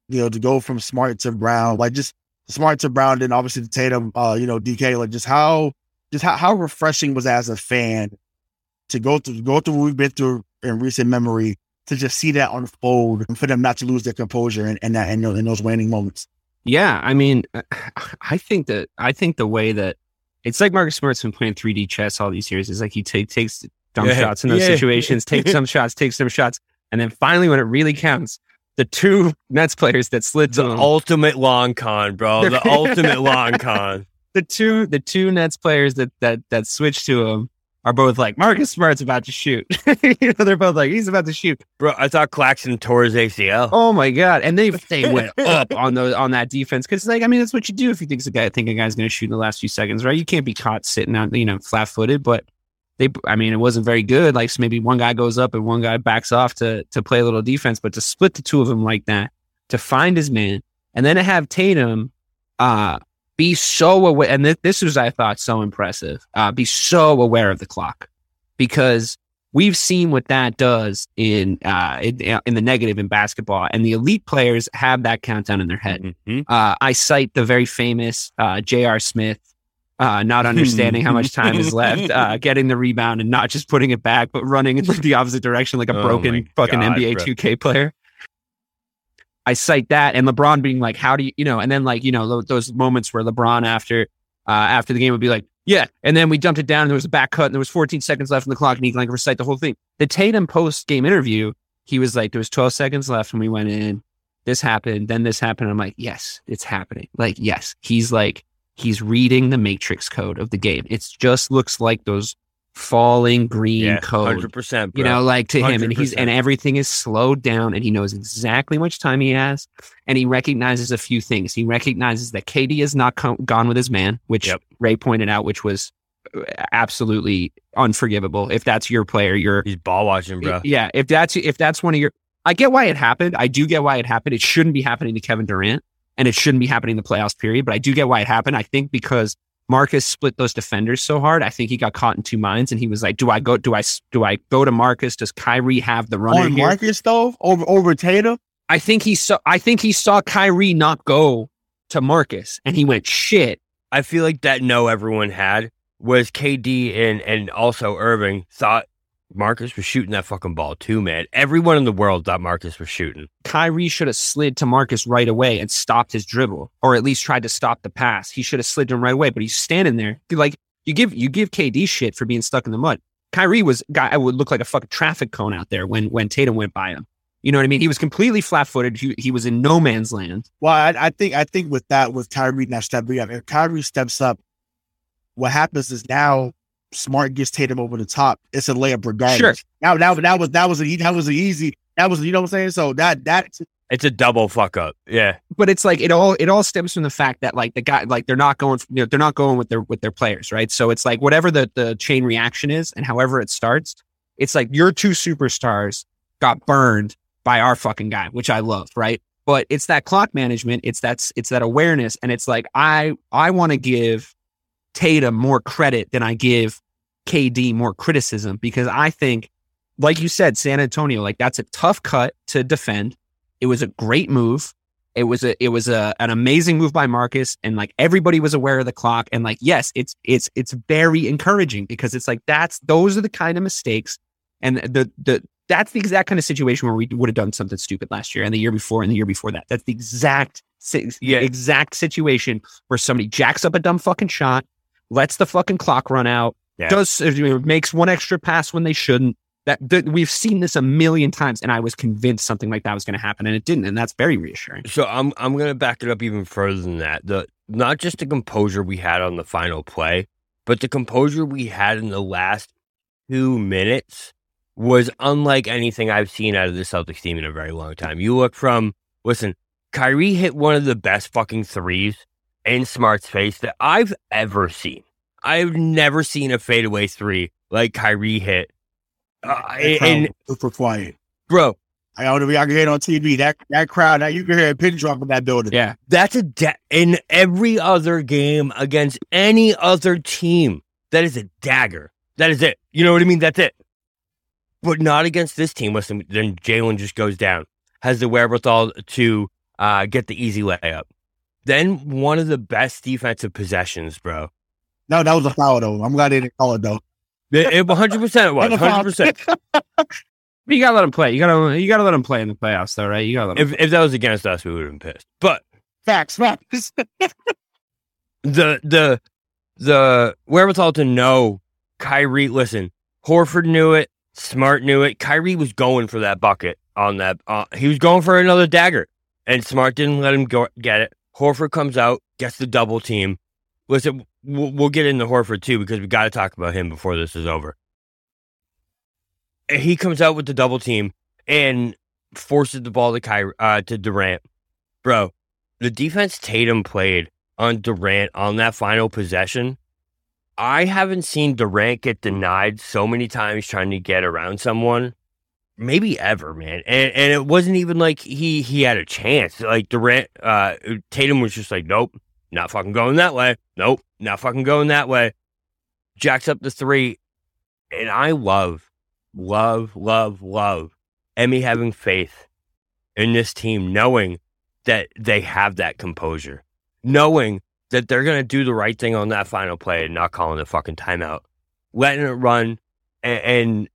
B: you know, to go from Smart to Brown, like just Smart to Brown, then obviously to Tatum, uh, you know, DK, like just how just how, how refreshing was as a fan to go through go through what we've been through in recent memory to just see that unfold and for them not to lose their composure and, and that and in those waning moments.
D: Yeah, I mean, I think that I think the way that it's like Marcus Smart's been playing 3D chess all these years. is like he t- takes dumb yeah, shots in those yeah. situations, takes some shots, takes some shots, and then finally, when it really counts, the two Nets players that slid
C: the ultimate long con, bro. The ultimate long con.
D: The two the two Nets players that that that switched to him are both like Marcus Smart's about to shoot. you know, they're both like he's about to shoot.
C: Bro, I thought Claxton tore his ACL.
D: Oh my god! And they they went up on the on that defense because like I mean that's what you do if you think a guy think a guy's going to shoot in the last few seconds, right? You can't be caught sitting out you know flat footed, but they I mean it wasn't very good. Like so maybe one guy goes up and one guy backs off to to play a little defense, but to split the two of them like that, to find his man, and then to have Tatum uh be so aware and th- this was I thought so impressive. Uh be so aware of the clock. Because we've seen what that does in uh in, in, the negative in basketball and the elite players have that countdown in their head mm-hmm. uh, i cite the very famous uh, j.r smith uh, not understanding how much time is left, uh, getting the rebound and not just putting it back, but running in the opposite direction like a oh broken fucking God, NBA bro. 2K player. I cite that and LeBron being like, "How do you, you know?" And then like you know those moments where LeBron after uh, after the game would be like, "Yeah," and then we dumped it down and there was a back cut and there was 14 seconds left on the clock and he like recite the whole thing. The Tatum post game interview, he was like, "There was 12 seconds left when we went in. This happened, then this happened." I'm like, "Yes, it's happening." Like, yes, he's like he's reading the matrix code of the game. It just looks like those falling green yeah, code.
C: 100%.
D: You know, like to 100%. him and he's and everything is slowed down and he knows exactly how much time he has and he recognizes a few things. He recognizes that KD is not gone with his man, which yep. Ray pointed out which was uh, absolutely unforgivable. If that's your player, you're
C: he's ball watching, bro.
D: Yeah, if that's if that's one of your I get why it happened. I do get why it happened. It shouldn't be happening to Kevin Durant and it shouldn't be happening in the playoffs period. But I do get why it happened. I think because Marcus split those defenders so hard, I think he got caught in two minds, and he was like, "Do I go? Do I? Do I go to Marcus? Does Kyrie have the run
B: on Marcus though over over Tatum?"
D: I think he saw. I think he saw Kyrie not go to Marcus, and he went, "Shit."
C: I feel like that no everyone had was KD and and also Irving thought Marcus was shooting that fucking ball too, man. Everyone in the world thought Marcus was shooting.
D: Kyrie should have slid to Marcus right away and stopped his dribble, or at least tried to stop the pass. He should have slid to him right away, but he's standing there like you give you give KD shit for being stuck in the mud. Kyrie was guy would look like a fucking traffic cone out there when when Tatum went by him. You know what I mean? He was completely flat footed. He, he was in no man's land.
B: Well, I, I think I think with that with Kyrie now stepping up, if Kyrie steps up, what happens is now Smart gets Tatum over the top, it's a layup regardless. Sure. Now, now that was that was a, that was an easy. That was you know what I'm saying. So that that
C: it's a double fuck up. Yeah.
D: But it's like it all it all stems from the fact that like the guy like they're not going you know they're not going with their with their players right. So it's like whatever the the chain reaction is and however it starts, it's like your two superstars got burned by our fucking guy, which I love, right? But it's that clock management, it's that's it's that awareness, and it's like I I want to give Tatum more credit than I give KD more criticism because I think, like you said, San Antonio, like that's a tough cut to defend. It was a great move. It was a it was a an amazing move by Marcus, and like everybody was aware of the clock. And like, yes, it's it's it's very encouraging because it's like that's those are the kind of mistakes, and the the that's the exact kind of situation where we would have done something stupid last year and the year before and the year before that. That's the exact yeah. exact situation where somebody jacks up a dumb fucking shot, lets the fucking clock run out, yeah. does makes one extra pass when they shouldn't. That, that, we've seen this a million times, and I was convinced something like that was going to happen, and it didn't, and that's very reassuring.
C: So I'm I'm going to back it up even further than that. The not just the composure we had on the final play, but the composure we had in the last two minutes was unlike anything I've seen out of the Celtics team in a very long time. You look from listen, Kyrie hit one of the best fucking threes in Smart's face that I've ever seen. I've never seen a fadeaway three like Kyrie hit. Uh, and
B: super quiet.
C: bro,
B: I don't know if y'all can hear it on TV. That that crowd, that you can hear a pin drop in that building.
D: Yeah.
C: that's a da- in every other game against any other team. That is a dagger. That is it. You know what I mean? That's it. But not against this team. Listen, then Jaylen just goes down, has the wherewithal to uh, get the easy layup. Then one of the best defensive possessions, bro.
B: No, that was a foul though. I'm glad they didn't call it though.
C: It, it 100% it was.
B: That a foul.
C: 100%.
D: But you gotta let him play. You gotta you gotta let him play in the playoffs, though, right? You gotta let him.
C: if, if that was against us, we would have been pissed. But
B: Facts, facts.
C: the the the wherewithal to know Kyrie. Listen, Horford knew it. Smart knew it. Kyrie was going for that bucket on that. Uh, he was going for another dagger, and Smart didn't let him go get it. Horford comes out, gets the double team. Listen, we'll, we'll get into Horford too because we got to talk about him before this is over. And He comes out with the double team and forces the ball to Kyrie, uh, to Durant. Bro, the defense Tatum played on Durant on that final possession. I haven't seen Durant get denied so many times trying to get around someone, maybe ever, man. And and it wasn't even like he he had a chance. Like Durant, uh, Tatum was just like, nope, not fucking going that way. Nope, not fucking going that way. Jacks up the three, and I love, love, love, love Ime having faith in this team, knowing that they have that composure, knowing that they're to do the right thing on that final play and not calling the fucking timeout, letting it run. And, and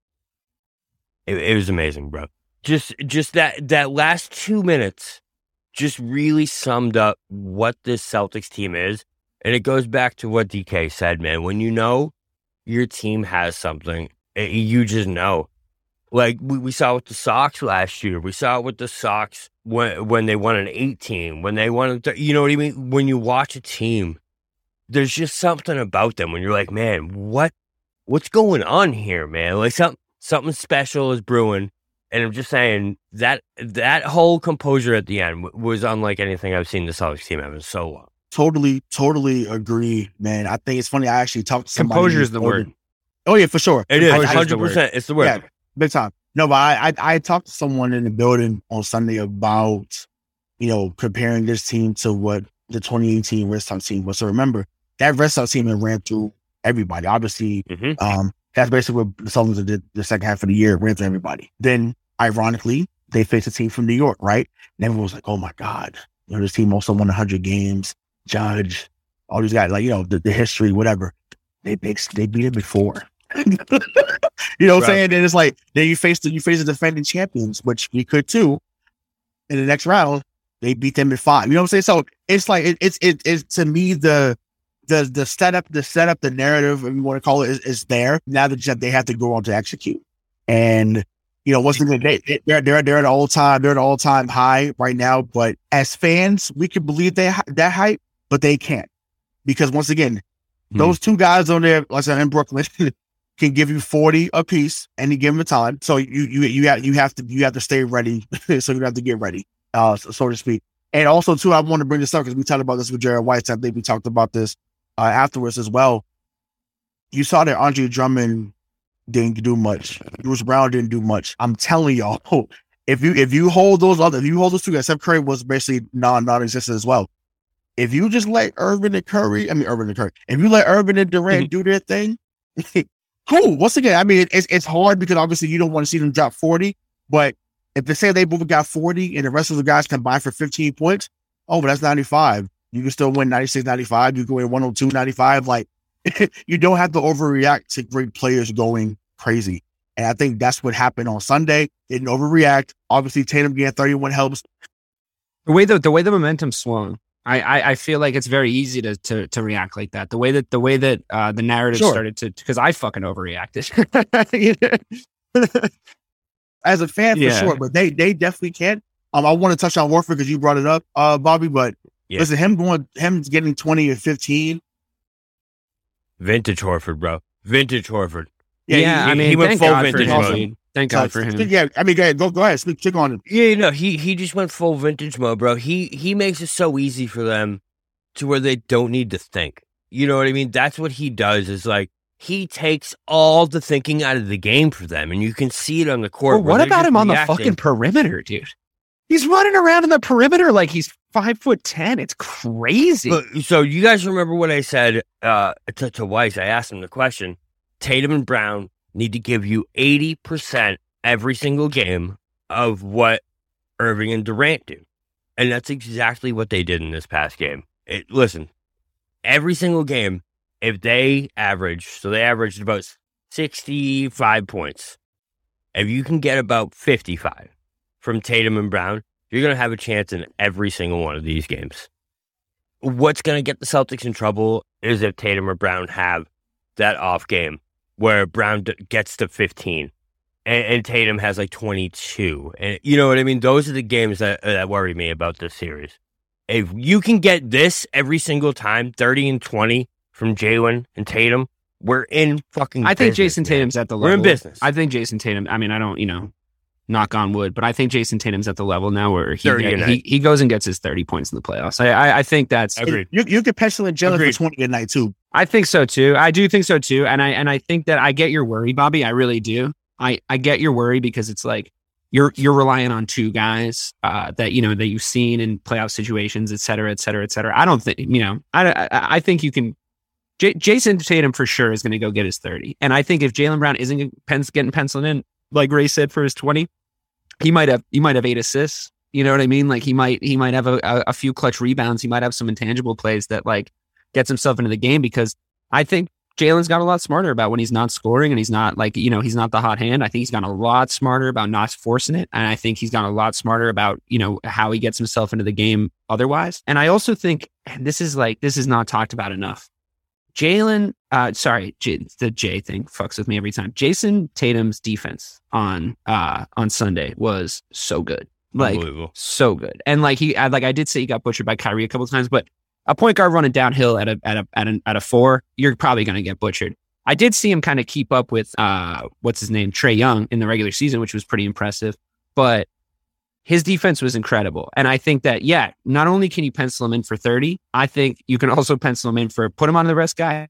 C: it, it was amazing, bro. Just, just that, that last two minutes just really summed up what this Celtics team is. And it goes back to what DK said, man. When you know your team has something, eh, you just know. Like we, we saw with the Sox last year. We saw it with the Sox when when they won an 18, when they won, you know what I mean? When you watch a team, there's just something about them when you're like, man, what what's going on here, man? Like something something special is brewing. And I'm just saying that that whole composure at the end w- was unlike anything I've seen the Celtics team have in so long.
B: totally, totally agree, man. I think it's funny. I actually talked to somebody.
D: Composure is the
B: ordered-
D: word.
B: Oh yeah, for sure.
C: It is
B: I- I-
C: 100. percent It's the word.
B: Yeah, big time. No, but I, I I talked to someone in the building on Sunday about you know comparing this team to what the 2018 Red Sox team was. So remember that Red Sox team had ran through everybody. Obviously,
C: hmm
B: um, that's basically what the Celtics did the second half of the year, ran through everybody. Then, ironically, they faced a team from New York, right? And everyone was like, "Oh my god, you know this team also won 100 games." Judge, all these guys, like you know the, the history, whatever. They they they beat it before. you know what I'm saying? And it's like then you face the you face the defending champions, which we could too. In the next round, they beat them in five. You know what I'm saying? So it's like it, it's it, it's to me the the the setup the setup the narrative if you want to call it is, is there now that they have to go on to execute. And you know once again they, they- they're they're they're at all time they're at all time high right now but as fans we can believe they that hype but they can't. Because once again
C: Hmm.
B: those two guys on there like I said in Brooklyn can give you 40 a piece any given time. So you you you have you have to you have to stay ready. So you have to get ready uh so, so to speak. And also too I want to bring this up because we talked about this with Jared White I think we talked about this uh, afterwards as well. You saw that Andre Drummond didn't do much. Bruce Brown didn't do much. I'm telling y'all, if you if you hold those other, if you hold those two guys, Steph Curry was basically non non-existent as well. If you just let Irving and Curry, I mean Irving and Curry, if you let Irving and Durant do their thing, cool. Once again, I mean it's it's hard because obviously you don't want to see them drop 40, but if they say they both got 40 and the rest of the guys combine for 15 points, oh, but that's 95. You can still win 96, 95. You can win 102, 95. Like, you don't have to overreact to great players going crazy. And I think that's what happened on Sunday. Didn't overreact. Obviously, Tatum getting 31 helps.
D: The way the the way the momentum swung, I, I I feel like it's very easy to to to react like that. The way that the way that uh, the narrative
B: Sure.
D: started to because I fucking overreacted.
B: As a fan, for
D: Yeah.
B: sure, but they they definitely can. Um, I want to touch on Horford because you brought it up, uh, Bobby. But
C: Yeah.
B: listen, him going, him getting 20 or 15.
C: Vintage Horford, bro. Vintage Horford.
D: yeah,
C: he-
D: I mean,
C: he went full
D: God
C: vintage
D: him
C: mode.
D: Thank God for him.
B: Yeah, I mean, go ahead, go, go ahead, speak, check on him.
C: Yeah, you know, he he just went full vintage mode, bro. He he makes it so easy for them to where they don't need to think. You know what I mean? That's what he does. Is like he takes all the thinking out of the game for them, and you can see it on the court.
D: Well, what about him on the fucking perimeter, dude? He's running around in the perimeter like he's five foot ten. It's crazy.
C: But, so you guys remember what I said uh, to, to Weiss? I asked him the question: Tatum and Brown need to give you eighty percent every single game of what Irving and Durant do, and that's exactly what they did in this past game. It, listen, every single game, if they average, so they averaged about sixty-five points. If you can get about fifty-five from Tatum and Brown, you're going to have a chance in every single one of these games what's going to get the Celtics in trouble is if Tatum or Brown have that off game where Brown d- gets to 15 and, and Tatum has like 22. And you know what I mean? Those are the games that, uh, that worry me about this series. If you can get this every single time, 30 and 20 from Jaylen and Tatum, we're in fucking
D: I think
C: business,
D: Jayson
C: man.
D: Tatum's at the level.
C: We're in business.
D: I think Jayson Tatum. I mean, I don't, you know, knock on wood, but I think Jayson Tatum's at the level now where he he, he goes and gets his thirty points in the playoffs. I I, I think that's.
C: Agreed.
B: You you could pencil in Jaylen for
C: Agreed.
B: twenty a night too.
D: I think so too. I do think so too, and I and I think that I get your worry, Bobby. I really do. I I get your worry because it's like you're you're relying on two guys uh, that you know that you've seen in playoff situations, et cetera, et cetera, et cetera. I don't think you know. I I, I think you can. J- Jayson Tatum for sure is going to go get his thirty, and I think if Jaylen Brown isn't pens- getting penciled in, like Ray said for his twenty, he might have he might have eight assists. You know what I mean? Like he might he might have a, a, a few clutch rebounds. He might have some intangible plays that like gets himself into the game because I think Jaylen's got a lot smarter about when he's not scoring and he's not like, you know, he's not the hot hand. I think he's gotten a lot smarter about not forcing it. And I think he's gotten a lot smarter about, you know, how he gets himself into the game otherwise. And I also think, and this is like, this is not talked about enough. Jaylen, uh, sorry, J, the J thing fucks with me every time. Jayson Tatum's defense on, uh, on Sunday was so good. Like, so good. And like he, I, like I did say he got butchered by Kyrie a couple times, but a point guard running downhill at a at a at a, at a four, you're probably going to get butchered. I did see him kind of keep up with uh what's his name Trae Young in the regular season, which was pretty impressive. But his defense was incredible, and I think that yeah, not only can you pencil him in for thirty, I think you can also pencil him in for put him on the rest guy.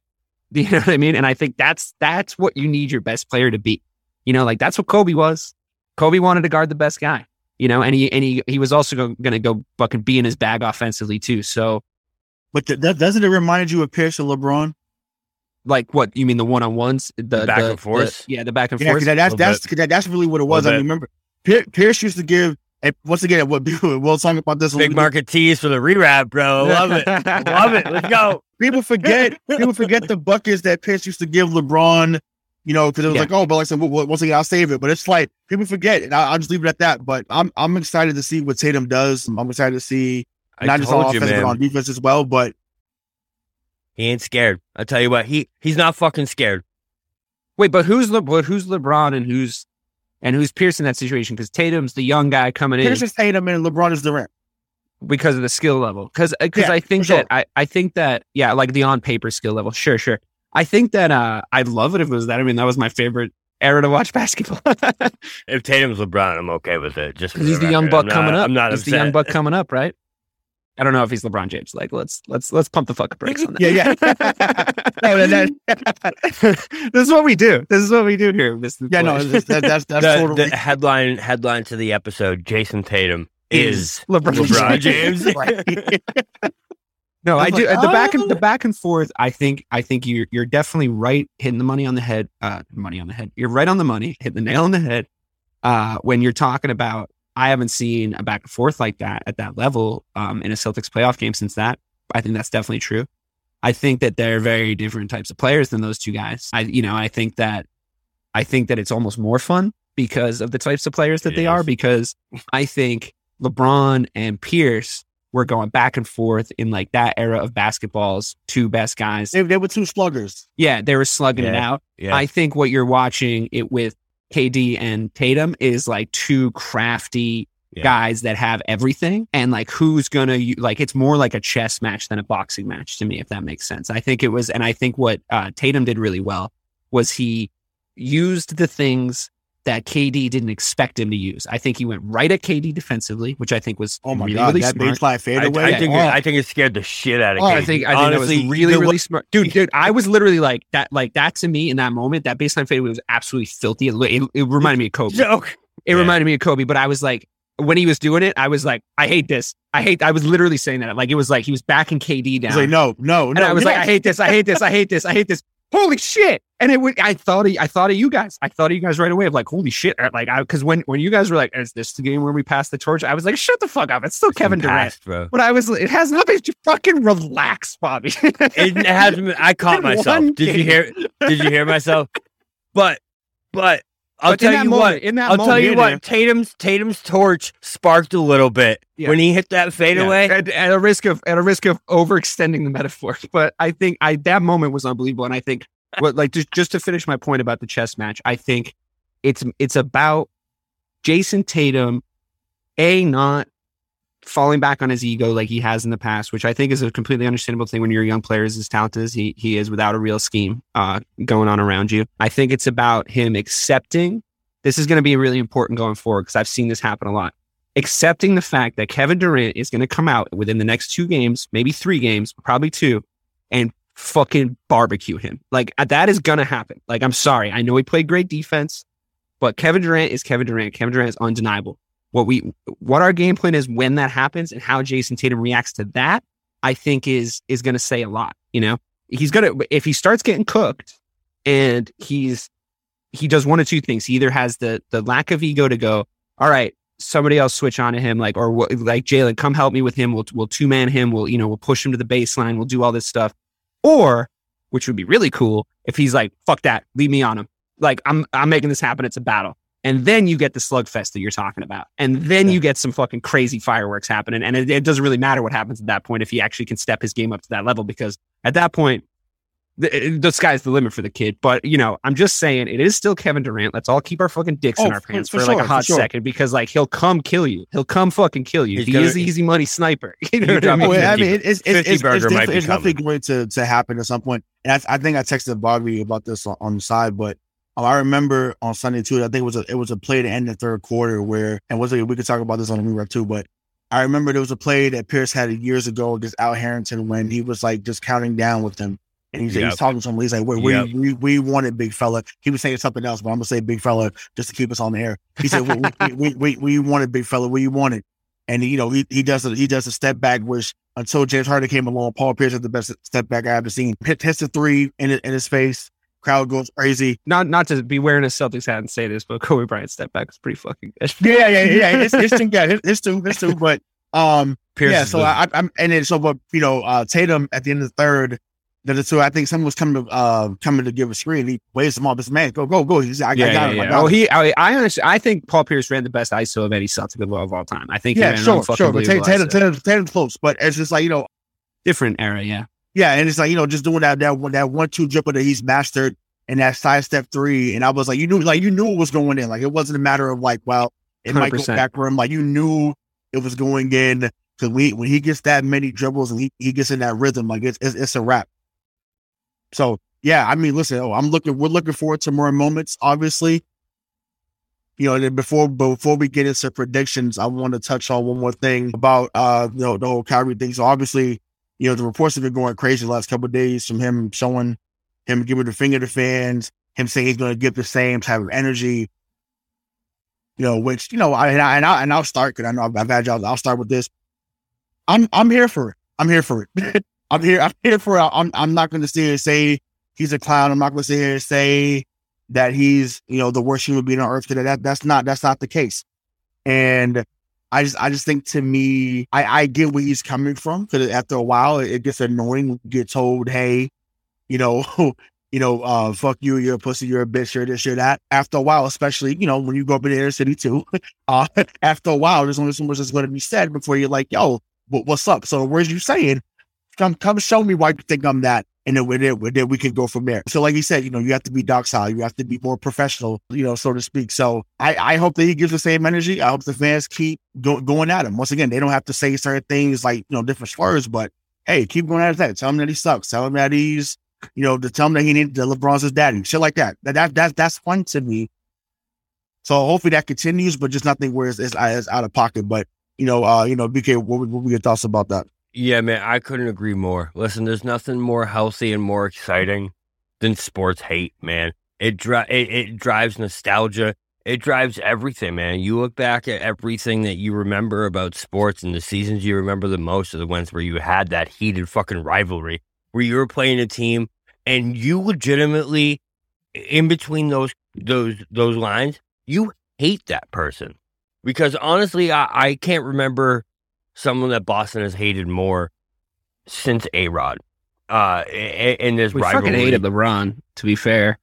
D: Do you know what I mean? And I think that's that's what you need your best player to be. You know, like that's what Kobe was. Kobe wanted to guard the best guy you know, and he and he he was also going to go fucking be in his bag offensively too. So,
B: But th- that doesn't it remind you of Pierce and LeBron?
D: like, what you mean the one on ones, the,
C: back and forth?
D: the- yeah, the back and forth.
B: Yeah,
D: forth.
B: 'cause that, that's
C: Little
B: that's 'cause that, that's really what it was. I
C: Little
B: remember Pierce used to give. And once again, what Will talk about this.
C: Big market tease for the rewrap, bro. Love it. Love it. Let's go.
B: People forget. people forget the buckets that Pierce used to give LeBron. You know, because it was
D: Yeah.
B: like, oh, but like, I said, well, once again, I'll save it. But it's like people forget, and I, I'll just leave it at that. But I'm I'm excited to see what Tatum does. I'm excited to see
C: I
B: not just on offense but on defense as well. But
C: He ain't scared. I tell you what, he he's not fucking scared.
D: Wait, but who's Le, but who's LeBron and who's and who's Pierce in that situation? Because Tatum's the young guy coming in
B: Pierce is Tatum and LeBron is Durant.
D: because of the skill level. Because because
B: Yeah,
D: I think
B: sure.
D: that I I think that yeah, like the on paper skill level. Sure, sure. I think that uh I'd love it if it was that. I mean, that was my favorite era to watch basketball.
C: If Tatum's LeBron, I'm okay with it. Just
D: Because he's the
C: record.
D: young buck
C: I'm not-
D: coming up.
C: I'm not
D: he's
C: upset.
D: the young buck coming up, right? I don't know if he's LeBron James. Like, let's let's let's pump the fucking brakes on that.
B: Yeah, yeah. No, that-
D: this is what we do. This is what we do here. Mr.
B: yeah, no,
D: Play.
B: that's that's, that's, that's
C: the,
B: totally.
C: the headline headline to the episode: Jayson Tatum is
D: LeBron,
C: LeBron James.
D: No,
B: I
D: I, do.
B: like,
D: the back and the back and forth. I think. I think you're you're definitely right. Hitting the money on the head. Uh, money on the head. You're right on the money. Hit the nail on the head. Uh, when you're talking about, I haven't seen a back and forth like that at that level um, in a Celtics playoff game since that. I think that's definitely true. I think that they're very different types of players than those two guys. I, you know, I think that, I think that it's almost more fun because of the types of players that
C: It
D: they are. Because I think LeBron and Pierce were going back and forth in like that era of basketball's two best guys.
B: they, they were two sluggers.
D: Yeah, they were slugging it out.
C: Yeah.
D: I think what you're watching it with KD and Tatum is like two crafty
C: Yeah.
D: guys that have everything and like who's gonna like it's more like a chess match than a boxing match to me if that makes sense. I think it was and I think what uh, Tatum did really well was he used the things that KD didn't expect him to use. I think he went right at KD defensively, which I think was
B: Oh my
D: really,
B: god,
D: really
B: that
D: smart.
B: baseline
C: I,
B: fadeaway.
C: I think
B: oh,
C: I think it scared the shit out of
B: Oh,
C: KD.
B: I
D: I think I think
C: Honestly,
D: that was really really
C: way-
D: smart, dude. Dude, I was literally like that. Like that to me in that moment, that baseline fadeaway was absolutely filthy. It, it, it reminded me of Kobe.
C: joke.
D: It
C: Yeah.
D: reminded me of Kobe, but I was like, when he was doing it, I was like, I hate this. I hate. I was literally saying that. Like it was like he was backing KD down,
B: He's like, no, no,
D: and
B: no.
D: I was like. I hate this. I hate this. I hate this. I hate this. Holy shit! And it, would- I thought, of, I thought of you guys. I thought of you guys right away. Of like, holy shit! Uh, like, I because when when you guys were like, is this the game where we pass the torch? I was like, shut the fuck up. It's still Kevin Durant.
C: Bro.
D: But I was, it has nothing. to fucking relax, Bobby.
C: It hasn't. been- I caught myself. Did you hear? Did you hear myself? But, but I'll
D: But
C: tell you
D: moment-
C: what.
D: in that
C: I'll tell you
B: yeah,
C: what. Tatum's Tatum's torch sparked a little bit
D: Yeah.
C: when he hit that fadeaway.
D: at, at a risk of at a risk of overextending the metaphor. But I think I that moment was unbelievable, and I think what like just just to finish my point about the chess match, I think it's it's about Jayson Tatum, a not falling back on his ego like he has in the past, which I think is a completely understandable thing when you're a young player as talented as he he is without a real scheme uh, going on around you. I think it's about him accepting. This is going to be really important going forward because I've seen this happen a lot accepting the fact that Kevin Durant is going to come out within the next two games, maybe three games, probably two, and fucking barbecue him. Like uh, that is going to happen. Like I'm sorry, I know he played great defense, but Kevin Durant is Kevin Durant. Kevin Durant is undeniable. What we, what our game plan is when that happens, and how Jayson Tatum reacts to that, I think is is going to say a lot. You know, he's gonna if he starts getting cooked, and he's he does one of two things. He either has the the lack of ego to go, all right, somebody else switch onto him, like or like Jaylen, come help me with him. We'll we'll two man him. We'll you know we'll push him to the baseline. We'll do all this stuff. Or which would be really cool if he's like, fuck that, leave me on him. Like I'm I'm making this happen. It's a battle. And then you get the slugfest that you're talking about. And then you get some fucking crazy fireworks happening. And it, it doesn't really matter what happens at that point if he actually can step his game up to that level, because at that point, the, eh, the sky's the limit for the kid. But, you know, I'm just saying it is still Kevin Durant. Let's all keep our fucking dicks in
B: Oh,
D: our pants
B: for
D: for, like
B: sure,
D: a hot
B: sure.
D: second because, like, he'll come kill you. He'll come fucking kill you.
C: He's
D: he
C: gonna-
D: is the easy money sniper. You know what I mean?
B: I mean, it's it's,
C: 50
B: it's, it's,
C: burger might
B: definitely,
C: be
B: it's definitely going to, to happen at some point. And I, I think I texted Bobby about this on, on the side, but um, I remember on Sunday too. I think it was a it was a play to end the third quarter where and was we could talk about this on the rerun too, but I remember there was a play that Pierce had years ago against Al Harrington when he was like just counting down with them. And he's,
C: Yep.
B: he's talking to him. He's like, "Wait, we,
C: Yep.
B: we we wanted big fella." He was saying something else, but I'm gonna say big fella just to keep us on the air. He said, "We we, we, we, wanted big fella. We wanted." And you know, he, he does a, he does a step back, which until James Harden came along, Paul Pierce is the best step back I've ever seen. Hit, hits the three in in his face. Crowd goes crazy.
D: Not not to be wearing a Celtics hat and say this, but Kobe Bryant step back was pretty fucking good.
B: Yeah, yeah, yeah. It's it's too, yeah, it's too, it's too. But um,
C: Pierce
B: yeah. So
C: the-
B: I, I'm and then so but you know uh Tatum at the end of the third. The two, I think someone was coming to uh coming to give a screen. He waves him off. This man, go, go, go. He's, I, I got him. I got
D: Oh,
B: him.
D: he. I, I honestly, I think Paul Pierce ran the best ISO of any Celtic of all time. I think. he
B: yeah,
D: ran
B: sure, sure. But Tatum, Tatum. Tatum, Tatum's close. But it's just like you know,
D: different era. Yeah.
B: Yeah, and it's like you know, just doing that that one that one two dribble that he's mastered and that side step three, and I was like, you knew, like you knew it was going in. Like it wasn't a matter of like, well, it might go back for him. Like you knew it was going in because we when he gets that many dribbles and he, he gets in that rhythm, like it's, it's it's a wrap. So yeah, I mean, listen, oh, I'm looking, we're looking forward to more moments, obviously. You know, then before before we get into predictions, I want to touch on one more thing about uh you know the whole Kyrie thing. So obviously, you know, the reports have been going crazy the last couple days from him showing him giving the finger to fans, him saying he's going to give the same type of energy. You know, which you know, I and I and, I'll start because I know I've, had y'all. I'll start with this. I'm I'm here for it. I'm here for it. I'm here. I'm here for it. I'm I'm not going to sit here and say he's a clown. I'm not going to sit here and say that he's you know the worst human being on earth today. That that's not that's not the case. And I just I just think to me, I I get where he's coming from because after a while it, gets annoying. when you Get told, hey, you know, you know, uh, fuck you, you're a pussy, you're a bitch, you're this, you're that. After a while, especially you know when you go up in the inner city too, uh, after a while, there's only so much that's going to be said before you're like, yo, what, what's up? So the words you saying, come come show me why you think I'm that, and then it, then we can go from there. So like you said, you know, you have to be docile, you have to be more professional, you know, so to speak. So I I hope that he gives the same energy. I hope the fans keep go, going at him. Once again, they don't have to say certain things like you know different slurs, but hey, keep going at that. Tell him that he sucks. Tell him that he's you know to tell him that he needed that LeBron's his daddy, shit like that. That that, that that's fun to me. So hopefully that continues, but just nothing where it's, it's, it's out of pocket. But you know, uh, you know, BK, what, what were your thoughts about that?
C: Yeah, man, I couldn't agree more. Listen, there's nothing more healthy and more exciting than sports hate, man. It, dri- it, it drives nostalgia. It drives everything, man. You look back at everything that you remember about sports and the seasons you remember the most are the ones where you had that heated fucking rivalry, where you were playing a team and you legitimately, in between those those those lines, you hate that person. Because honestly, I, I can't remember someone that Boston has hated more since A Rod. Uh, in, this
D: We
C: rivalry.
D: fucking hated LeBron, to be fair.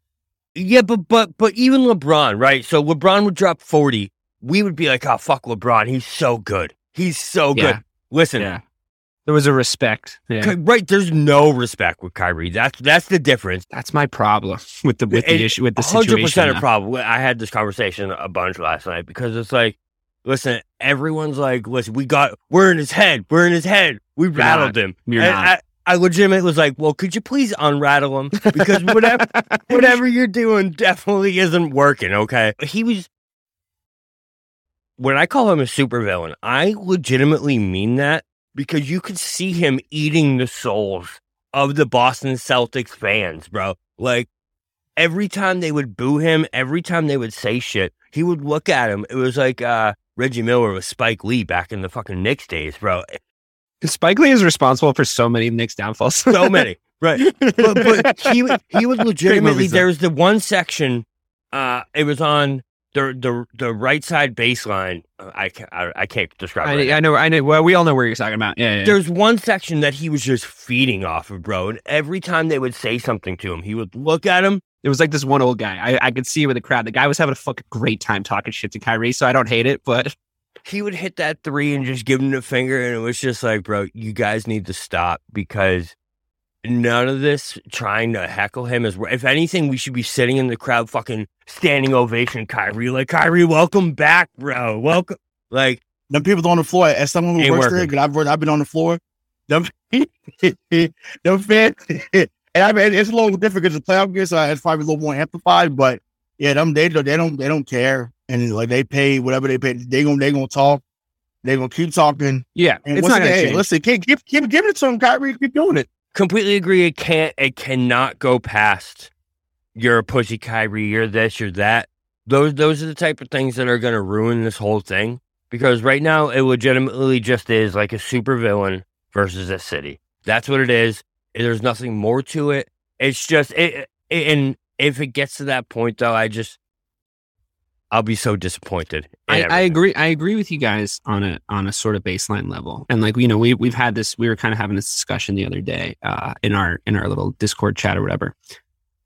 C: Yeah, but but but even LeBron, right? So LeBron would drop forty. We would be like, "Oh fuck, LeBron! He's so good. He's so good."
D: Yeah.
C: Listen,
D: Yeah. There was a respect. Yeah.
C: Right? There's no respect with Kyrie. That's that's the difference.
D: That's my problem with the with
C: It-
D: the issue with the
C: Hundred
D: situation.
C: percent a problem. I had this conversation a bunch last night because it's like, listen, everyone's like, listen, we got, we're in his head, we're in his head. We rattled him.
D: You're
C: And
D: not.
C: I, I legitimately was like, well, could you please unrattle him because whatever whatever you're doing definitely isn't working. Okay, he was. When I call him a supervillain, I legitimately mean that because you could see him eating the souls of the Boston Celtics fans, bro. Like every time they would boo him, every time they would say shit, he would look at him. It was like uh, Reggie Miller with Spike Lee back in the fucking Knicks days, bro.
D: Spike Lee is responsible for so many Knicks downfalls.
C: So many, right? but, but he he was legitimately there was the one section uh it was on the the the right side baseline Uh, i can't i, I can't describe it right
D: I. I know. I know. Well, we all know where you're talking about. Yeah. yeah.
C: there's one section that he was just feeding off of bro and every time they would say something to him he would look at him
D: It was like this one old guy. I, I could see him with the crowd. The guy was having a fucking great time talking shit to Kyrie, so I don't hate it. But
C: he would hit that three and just give him the finger and it was just like bro you guys need to stop because none of this trying to heckle him is if anything we should be sitting in the crowd fucking standing ovation Kyrie like Kyrie welcome back bro welcome like
B: Them people on the floor, as someone who
C: Ain't
B: works there,
C: working.
B: 'cause I've, worked- I've been on the floor. Them, them fans, and I mean, it's a little different because the playoff game, so it's probably a little more amplified. But yeah, them they don't they don't they don't care, and like they pay whatever they pay, they gonna they gonna talk, they gonna keep talking.
D: yeah,
B: And
D: it's not going
B: again,
D: to
B: hey,
D: change.
B: listen, keep keep keep giving it to him, Kyrie, keep doing it.
C: completely agree. It can't. It cannot go past. You're a pussy, Kyrie. You're this. You're that. Those. Those are the type of things that are going to ruin this whole thing. Because right now, it legitimately just is like a supervillain versus a city. That's what it is. There's nothing more to it. It's just it. it and if it gets to that point, though, I just I'll be so disappointed.
D: I, I agree. I agree with you guys on a on a sort of baseline level, and like you know, we we've had this. We were kind of having this discussion the other day uh, in our in our little Discord chat or whatever.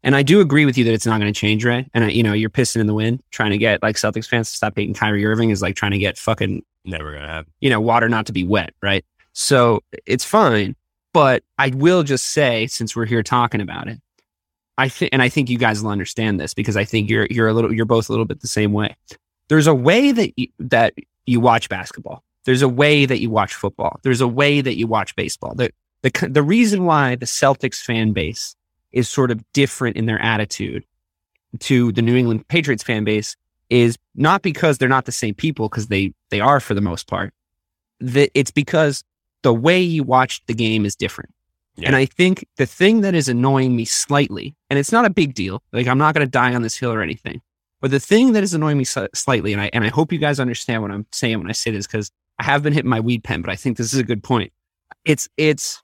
D: And I do agree with you that it's not going to change, Ray. And I, you know, you're pissing in the wind, trying to get like Celtics fans to stop hating Kyrie Irving is like trying to get fucking
C: Never gonna happen.
D: you know water not to be wet, right? So it's fine. But I will just say, since we're here talking about it, I think, and I think you guys will understand this because I think you're you're a little you're both a little bit the same way. There's a way that you, that you watch basketball. There's a way that you watch football. There's a way that you watch baseball. The the the reason why the Celtics fan base is sort of different in their attitude to the New England Patriots fan base is not because they're not the same people because they they are for the most part. That it's because the way you watch the game is different.
C: Yeah.
D: And I think the thing that is annoying me slightly, and it's not a big deal, like I'm not going to die on this hill or anything, but the thing that is annoying me sli- slightly, and I and I hope you guys understand what I'm saying when I say this, because I have been hitting my weed pen, but I think this is a good point. It's it's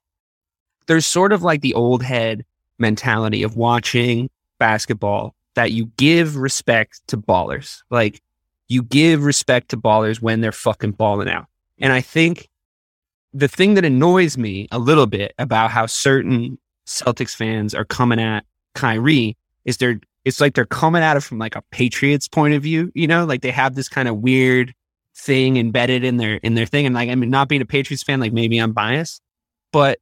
D: there's sort of like the old head mentality of watching basketball that you give respect to ballers, like you give respect to ballers when they're fucking balling out, and I think the thing that annoys me a little bit about how certain Celtics fans are coming at Kyrie is they're it's like they're coming at it from like a Patriots point of view, you know, like they have this kind of weird thing embedded in their in their thing. And like I mean not being a Patriots fan, like maybe I'm biased, but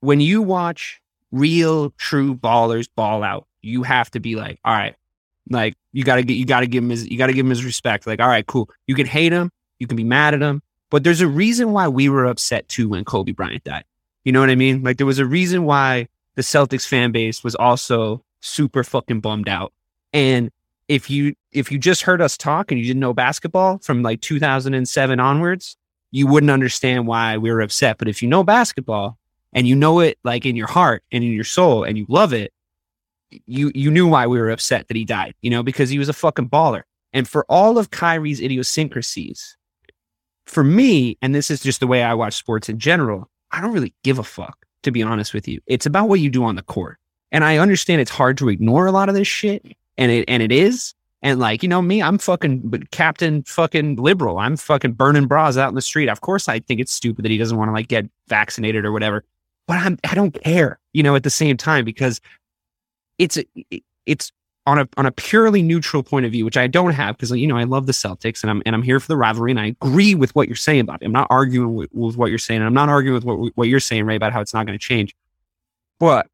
D: when you watch real true ballers ball out, you have to be like, all right, like you gotta get you gotta give him his you gotta give him his respect. Like, all right, cool. You can hate him, you can be mad at him, but there's a reason why we were upset too when Kobe Bryant died. You know what I mean? Like there was a reason why the Celtics fan base was also super fucking bummed out. And if you if you just heard us talk and you didn't know basketball from like 2007 onwards, you wouldn't understand why we were upset. But if you know basketball and you know it like in your heart and in your soul and you love it, you you knew why we were upset that he died, you know, because he was a fucking baller. And for all of Kyrie's idiosyncrasies, for me, and this is just the way I watch sports in general, I don't really give a fuck, to be honest with you. It's about what you do on the court. And I understand it's hard to ignore a lot of this shit, and it and it is. And like, you know, me, I'm fucking Captain fucking liberal. I'm fucking burning bras out in the street. Of course, I think it's stupid that he doesn't want to like get vaccinated or whatever. But I'm I don't care, you know, at the same time, because it's it's on a on a purely neutral point of view, which I don't have because you know I love the Celtics and I'm and I'm here for the rivalry and I agree with what you're saying about it. I'm not arguing with, with what you're saying. And I'm not arguing with what what you're saying, Ray, about how it's not going to change. But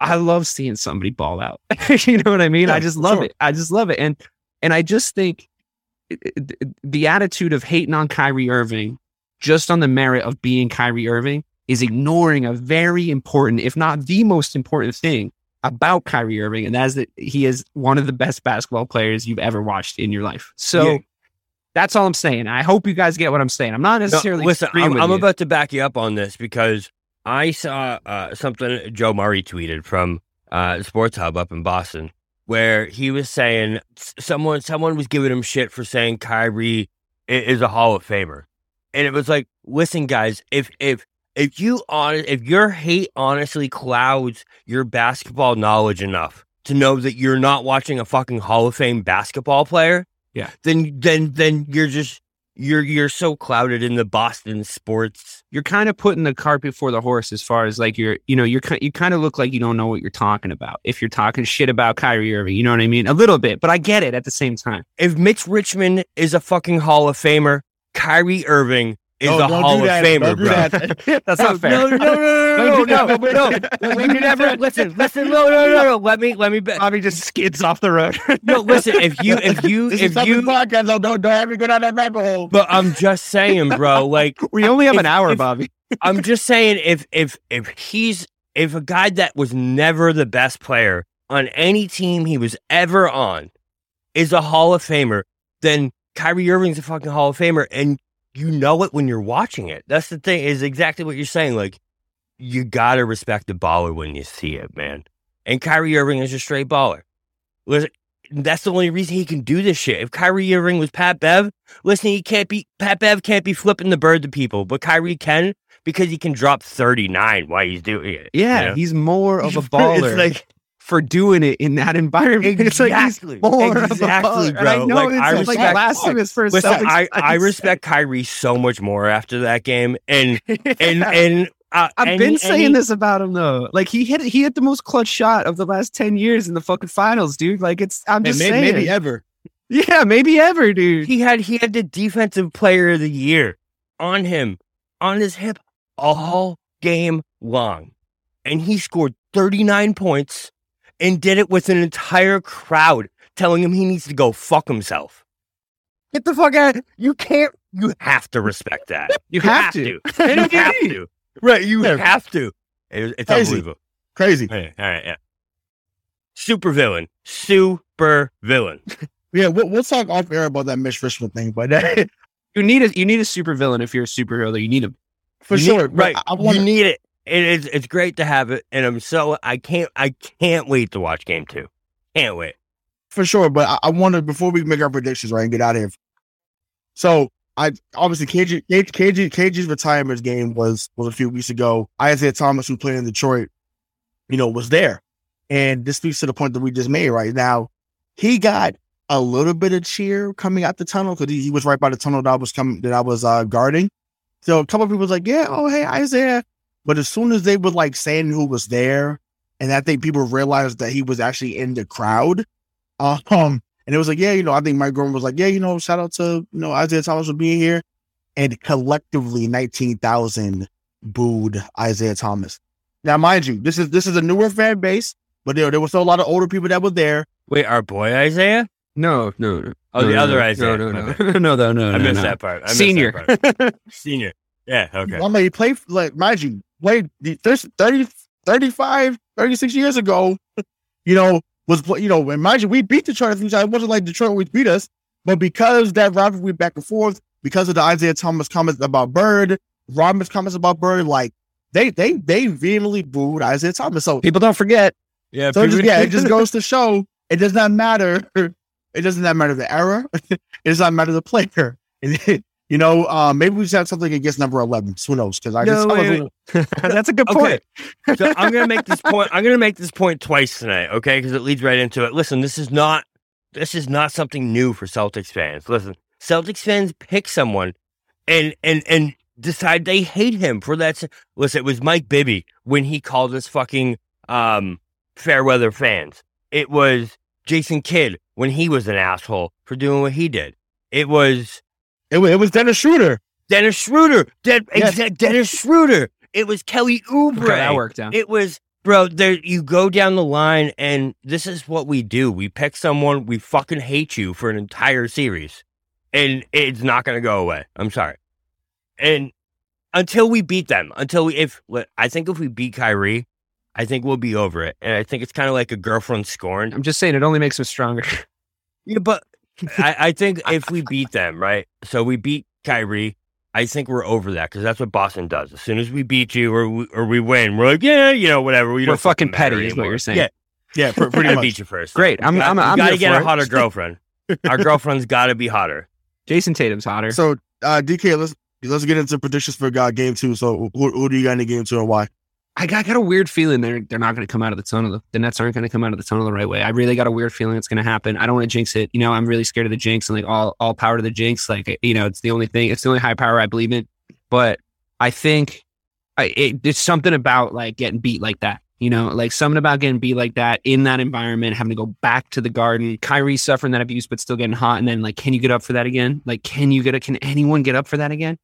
D: I love seeing somebody ball out. you know what I mean?
B: Yeah,
D: I just love
B: sure.
D: it. I just love it. And and I just think the attitude of hating on Kyrie Irving just on the merit of being Kyrie Irving is ignoring a very important, if not the most important thing about Kyrie Irving, and that is that he is one of the best basketball players you've ever watched in your life. So
C: Yeah.
D: that's all I'm saying. I hope you guys get what I'm saying. I'm not
C: No,
D: necessarily
C: listen, I'm, I'm about to back you up on this because I saw uh, something Joe Murray tweeted from uh, Sports Hub up in Boston, where he was saying someone someone was giving him shit for saying Kyrie is a Hall of Famer, and it was like, listen, guys, if if if you on if your hate honestly clouds your basketball knowledge enough to know that you're not watching a fucking Hall of Fame basketball player,
D: Yeah.
C: then then then you're just you're you're so clouded in the Boston sports.
D: you're kind of putting the cart before the horse as far as like you're, you know, you're you kind of look like you don't know what you're talking about if you're talking shit about Kyrie Irving. You know what I mean? A little bit, but I get it at the same time.
C: If Mitch Richmond is a fucking Hall of Famer, Kyrie Irving is
B: No,
C: a Hall of
B: that.
C: Famer, bro.
B: that.
D: That's not fair.
C: No, no, no, no,
D: Don't
C: no, no, no. Let me never listen. Listen, no, no, no, no. Let me, let me. Be,
D: Bobby just skids off the road.
C: no, listen. If you, if you,
B: This
C: if
B: is
C: you.
B: you podcast. Don't don't don't have me go down that rabbit hole.
C: But I'm just saying, bro. Like,
D: we only have
C: If-
D: an hour,
C: if-
D: Bobby.
C: I'm just saying, if if if he's if a guy that was never the best player on any team he was ever on is a Hall of Famer, then Kyrie Irving's a fucking Hall of Famer, and you know it when you're watching it. That's the thing. Is exactly what you're saying. Like, you gotta respect the baller when you see it, man. And Kyrie Irving is a straight baller. Listen, that's the only reason he can do this shit. If Kyrie Irving was Pat Bev, listen, he can't be Pat Bev can't be flipping the bird to people, but Kyrie can because he can drop 39 while he's doing it.
D: Yeah,
C: you know?
D: he's more of a
C: It's
D: baller
C: like
D: for doing it in that environment. It's like
C: exactly,
D: more
C: exactly,
D: of a
C: bro.
D: And I know
C: like, I
D: like
C: respect,
D: blasphemous for
C: listen, I, I respect Kyrie so much more after that game, and and and uh,
D: I've been saying this about him though. Like he hit he hit the most clutch shot of the last ten years in the fucking finals, dude. Like it's I'm just
B: maybe,
D: saying.
B: maybe ever.
D: yeah, maybe ever, dude.
C: He had he had the defensive player of the year on him on his hip all game long, and he scored 39 points and did it with an entire crowd telling him he needs to go fuck himself. Get the fuck out! You can't. You have to respect that.
D: You have to.
C: You have to. Right? You
B: Yeah.
C: have to. It- it's
B: Crazy.
C: unbelievable.
B: Crazy.
C: All right, all right, yeah. Super villain. Super villain.
B: Yeah, we'll, we'll talk off air about that Mitch Richmond thing, but
D: You need a you need a supervillain if you're a superhero. You need him.
B: for
C: You
B: sure.
C: need- right?
B: I, I want
C: you need it. It is. It's great to have it, and I'm so I can't. I can't wait to watch game two. Can't wait.
B: for sure. But I, I want to before we make our predictions, right, and get out of here. So I obviously KG, KG KG's retirement game was was a few weeks ago. Isaiah Thomas, who played in Detroit, you know, was there, and this speaks to the point that we just made. Right now, he got a little bit of cheer coming out the tunnel because he, he was right by the tunnel that I was coming that I was uh, guarding. So a couple of people was like, "Yeah, oh hey Isaiah," but as soon as they were like saying who was there, and I think people realized that he was actually in the crowd. Um, and it was like, yeah, you know, I think Mike Gorman was like, yeah, you know, shout out to you know Isaiah Thomas for being here, and collectively nineteen thousand booed Isaiah Thomas. Now, mind you, this is this is a newer fan base, but there there was still a lot of older people that were there.
C: Wait, our boy Isaiah?
D: No, no, no.
C: Oh,
D: no,
C: the
D: no,
C: other
D: no,
C: Isaiah.
D: No, no,
C: My
D: no, no, no, no.
C: I missed
D: no.
C: that part. I
D: Senior.
C: That part. Senior. Yeah. Okay.
B: I mean, he played like mind you, played the- this 30, 35, 36 years ago. You know, was, you know, imagine we beat Detroit a few times. It wasn't like Detroit always beat us, but because that rivalry back and forth, because of the Isaiah Thomas comments about Bird, Rodman's comments about Bird, like they they they vehemently booed Isaiah Thomas. So
D: people don't forget.
C: Yeah,
B: so just, yeah, it just goes to show it does not matter. It does not matter the era. it does not matter the player. You know, uh, maybe we just have something against number eleven. Who knows? Because I
C: No,
B: just
C: wait, wait.
D: That's a good
C: Okay.
D: point.
C: so I'm gonna make this point. I'm gonna make this point twice tonight, okay? Because it leads right into it. Listen, this is not this is not something new for Celtics fans. Listen, Celtics fans pick someone and and and decide they hate him for that. Listen, it was Mike Bibby when he called us fucking um fair weather fans. It was Jason Kidd when he was an asshole for doing what he did. It was
B: it, wa- it was Dennis Schroeder.
C: Dennis Schroeder. Den-
B: Yes.
C: exa- Dennis Schroeder. It was Kelly Oubre.
D: Okay, that worked out.
C: It was, bro. There, you go down the line, and this is what we do. We pick someone. We fucking hate you for an entire series, and it's not going to go away. I'm sorry. And until we beat them, until we, if I think if we beat Kyrie, I think we'll be over it. And I think it's kind of like a girlfriend scorned.
D: I'm just saying it only makes him stronger.
C: Yeah, but I, I think if we beat them, right? So we beat Kyrie. I think we're over that because that's what Boston does. As soon as we beat you or we, or we win, we're like, yeah, you know, whatever. We
D: We're
C: don't
D: fucking
C: matter
D: petty, is what you're saying.
C: Yeah,
B: Yeah, pr- pretty
C: I
B: much.
C: beat you first.
D: Great. I'm-
C: You
D: I'm-
C: got-
D: I'm
C: you gotta get
D: for
C: a
D: it.
C: hotter girlfriend. Our girlfriend's got to be hotter.
D: Jayson Tatum's hotter.
B: So, uh, DK, let's let's get into predictions for God game two. So, who, who do you got in the game two and why?
D: I got, I got a weird feeling they're they're not going to come out of the tunnel. The Nets aren't going to come out of the tunnel the right way. I really got a weird feeling it's going to happen. I don't want to jinx it. You know, I'm really scared of the jinx and like all all power to the jinx. Like you know, it's the only thing. It's the only high power I believe in. But I think I, it, it's something about like getting beat like that. You know, like something about getting beat like that in that environment, having to go back to the garden. Kyrie suffering that abuse, but still getting hot. And then like, can you get up for that again? Like, can you get a, can anyone get up for that again?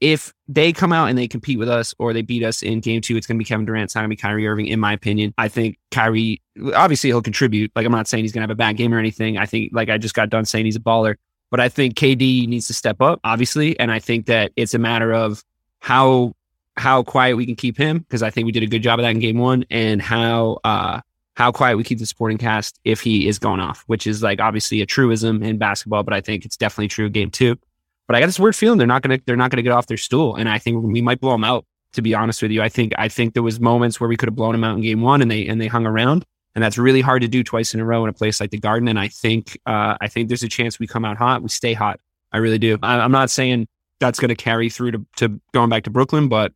D: If they come out and they compete with us or they beat us in game two, it's going to be Kevin Durant. It's not going to be Kyrie Irving, in my opinion. I think Kyrie, obviously, he'll contribute. Like, I'm not saying he's going to have a bad game or anything. I think, like, I just got done saying he's a baller, but I think KD needs to step up, obviously. And I think that it's a matter of how, how quiet we can keep him because I think we did a good job of that in game one and how, uh, how quiet we keep the supporting cast if he is going off, which is like obviously a truism in basketball, but I think it's definitely true game two. But I got this weird feeling they're not gonna they're not gonna get off their stool, and I think we might blow them out. To be honest with you, I think I think there was moments where we could have blown them out in game one, and they and they hung around, and that's really hard to do twice in a row in a place like the Garden. And I think uh, I think there's a chance we come out hot, we stay hot. I really do. I, I'm not saying that's going to carry through to, to going back to Brooklyn, but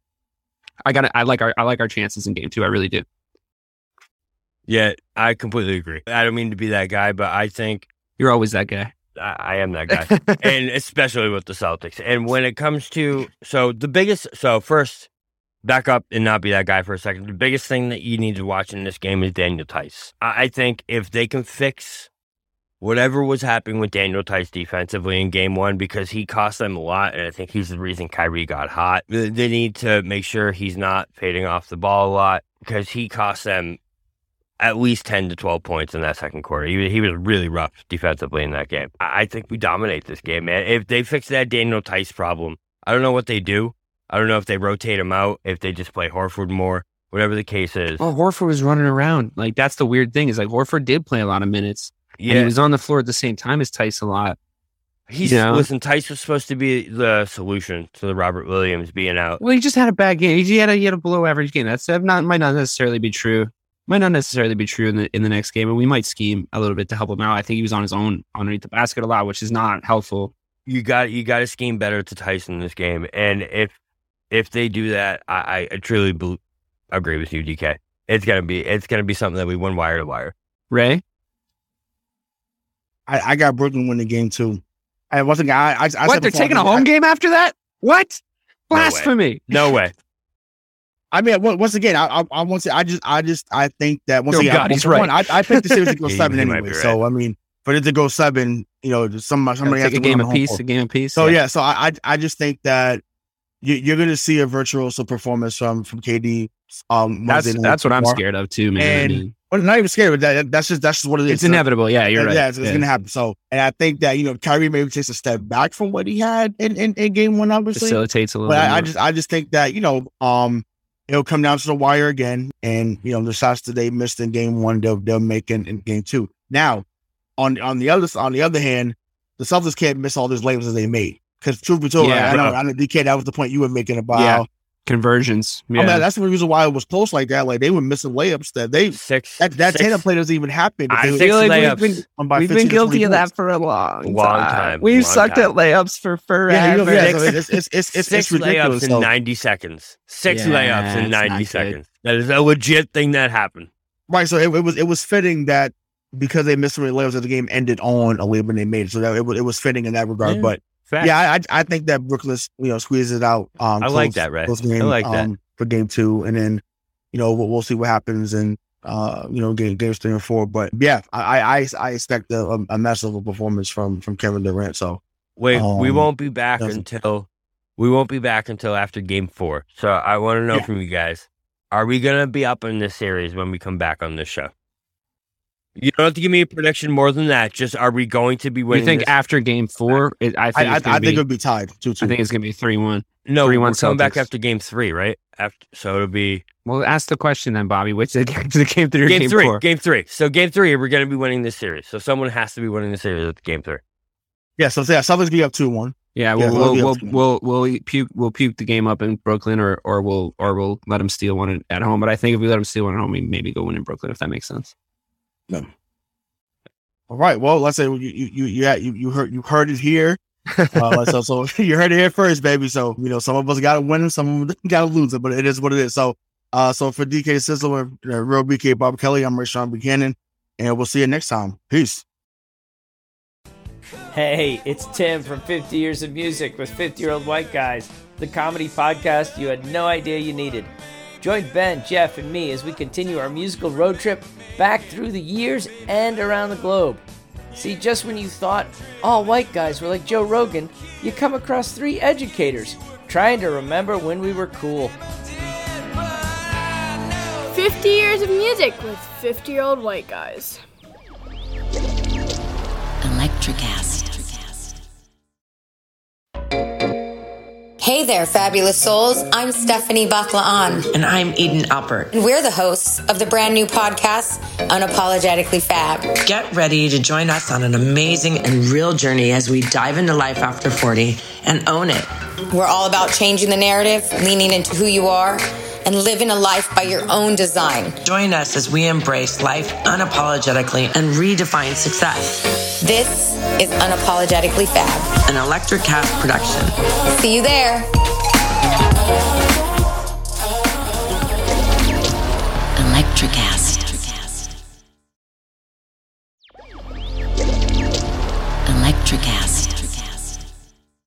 D: I got I like our I like our chances in game two. I really do.
C: Yeah, I completely agree. I don't mean to be that guy, but I think
D: You're always that guy.
C: I, I am that guy. and especially with the Celtics. And when it comes to so the biggest so first back up and not be that guy for a second. The biggest thing that you need to watch in this game is Daniel Theis. I, I think if they can fix whatever was happening with Daniel Theis defensively in game one, because he cost them a lot, and I think he's the reason Kyrie got hot. They they need to make sure he's not fading off the ball a lot because he cost them at least 10 to 12 points in that second quarter. He, was- he was really rough defensively in that game. I, I think we dominate this game, man. If they fix that Daniel Theis problem, I don't know what they do. I don't know if they rotate him out, if they just play Horford more, whatever the case is.
D: Well, Horford was running around. Like that's the weird thing is like Horford did play a lot of minutes. And he was on the floor at the same time as Theis a lot.
C: he's
D: you know?
C: listen. Theis was supposed to be the solution to the Robert Williams being out.
D: Well, he just had a bad game. He had a he had a below average game. That's that not might not necessarily be true. Might not necessarily be true in the in the next game, and we might scheme a little bit to help him out. I think he was on his own underneath the basket a lot, which is not helpful.
C: You got you got to scheme better to Tyson in this game, and if if they do that, I, I, I truly bel agree with you, DK. It's gonna be it's gonna be something that we win wire to wire.
D: Ray,
B: I, I got Brooklyn winning game too. I wasn't. I, I, I said
D: what? They're
B: before,
D: taking a home game after that? What?
C: No way.
D: Blasphemy!
C: No way.
B: I mean, once again, I, I, I want to. I just, I just, I think that once
D: Oh,
B: again,
D: God,
B: I,
D: he's right.
B: one, I, I think the series will go seven anyway.
C: be
B: So I mean, for it to go seven, you know, just some somebody has to
D: a game of peace. A game of peace.
B: So yeah, so I, I, I just think that you, you're going to see a virtuoso performance from from KD. Um,
D: that's that's what I'm scared of too, man.
B: And Well, not even scared, but that, that's just that's just what it is.
D: it's
B: So-
D: inevitable. Yeah, you're right.
B: Yeah, it's, it's gonna happen. So, and I think that you know, Kyrie maybe takes a step back from what he had in, in, in game one, obviously.
D: Facilitates a little.
B: But
D: bit
B: I, I just, I just think that you know, um, it'll come down to the wire again. And, you know, the shots that they missed in game one, they'll, they'll make in, in game two. Now, on, on the other, on the other hand, the Celtics can't miss all those layups that they made. Because truth be told,
D: Yeah,
B: I, know,
D: bro.
B: I know, DK, that was the point you were making about
D: Yeah.
B: How
D: Conversions.
B: Oh,
D: I
B: mean, that's the reason why it was close like that. Like they were missing layups that they
C: Six.
B: that that
C: six,
B: Tatum play doesn't even happen.
C: I
B: they-
C: feel
D: feel like
C: layups.
D: we've been,
B: um,
D: we've been guilty of that for a long,
C: Long
D: time.
C: time,
D: We've
C: long
D: sucked
C: time.
D: at layups for forever.
B: Yeah, you know, yeah,
C: Six-
B: it's it's it's it's,
C: six
B: it's
C: layups in 90 seconds. Six
D: Yeah,
C: layups in 90
D: not good.
C: seconds. That is a legit thing that happened.
B: Right. So it, it was it was fitting that because they missed so many layups that the game ended on a layup when they made it. So that it was it was fitting in that regard.
C: Yeah.
B: But
C: Fact.
B: yeah, I I think that Brooklyn you know squeezes it out. Um,
C: I like
B: close-
C: that, Ray.
B: close
C: I
B: game,
C: like that.
B: um, for game two, and then you know we'll, we'll see what happens in uh you know game games three and four. But yeah, I I I expect a, a mess of a performance from from Kevin Durant. So
C: Wait, we
B: Um,
C: won't be back until we won't be back until after game four. So I want to know
B: Yeah.
C: from you guys: Are we gonna be up in this series when we come back on this show? You don't have to give me a prediction more than that. Just are we going to be winning?
D: You
C: winning?
D: think
C: this?
D: after game four? It, I
B: I
D: think
B: I,
D: it's gonna
B: I
D: be,
B: think it'll be tied two two.
D: I think it's gonna be three one.
C: no,
D: 3-1
C: we're coming back
D: Celtics.
C: after game three, right? After so it'll be
D: Well, ask the question then, Bobby. Which is it the game three or
C: game,
D: game,
C: three.
D: four?
C: Game three. So game three, we're going to be winning this series. So someone has to be winning the series at game three.
B: yeah. So yeah, Celtics be up two one.
D: Yeah,
B: Yeah,
D: we'll
B: we'll
D: we'll, we'll, we'll we'll puke we'll puke the game up in Brooklyn, or or we'll or we'll let them steal one at- at home. But I think if we let them steal one at home, we maybe go win in Brooklyn if that makes sense.
B: All right. Well, let's say you you you you had- you, you heard you heard it here. Uh, so, so you heard it here first, baby. So you know, some of us got to win, some of them got to lose it, but it is what it is. So, uh, so for DK Sizzle and uh, Real BK Bob Kelly, I'm Rayshawn Buchanan, and we'll see you next time. Peace.
A: Hey, it's Tim from 50 Years of Music with 50 Year Old White Guys, the comedy podcast you had no idea you needed. Join Ben, Jeff, and me as we continue our musical road trip back through the years and around the globe. See, just when you thought all white guys were like Joe Rogan, you come across three educators trying to remember when we were cool.
E: 50 years of music with 50 year old white guys.
F: Hey there, fabulous souls. I'm Stephanie Baklaan,
G: And I'm Eden Alpert.
F: and we're the hosts of the brand new podcast, Unapologetically Fab.
G: Get ready to join us on an amazing and real journey as we dive into life after 40 and own it.
F: We're all about changing the narrative, leaning into who you are, and living a life by your own design.
G: Join us as we embrace life unapologetically and redefine success.
F: This is Unapologetically Fab,
G: an Electric Cat production.
F: See you there.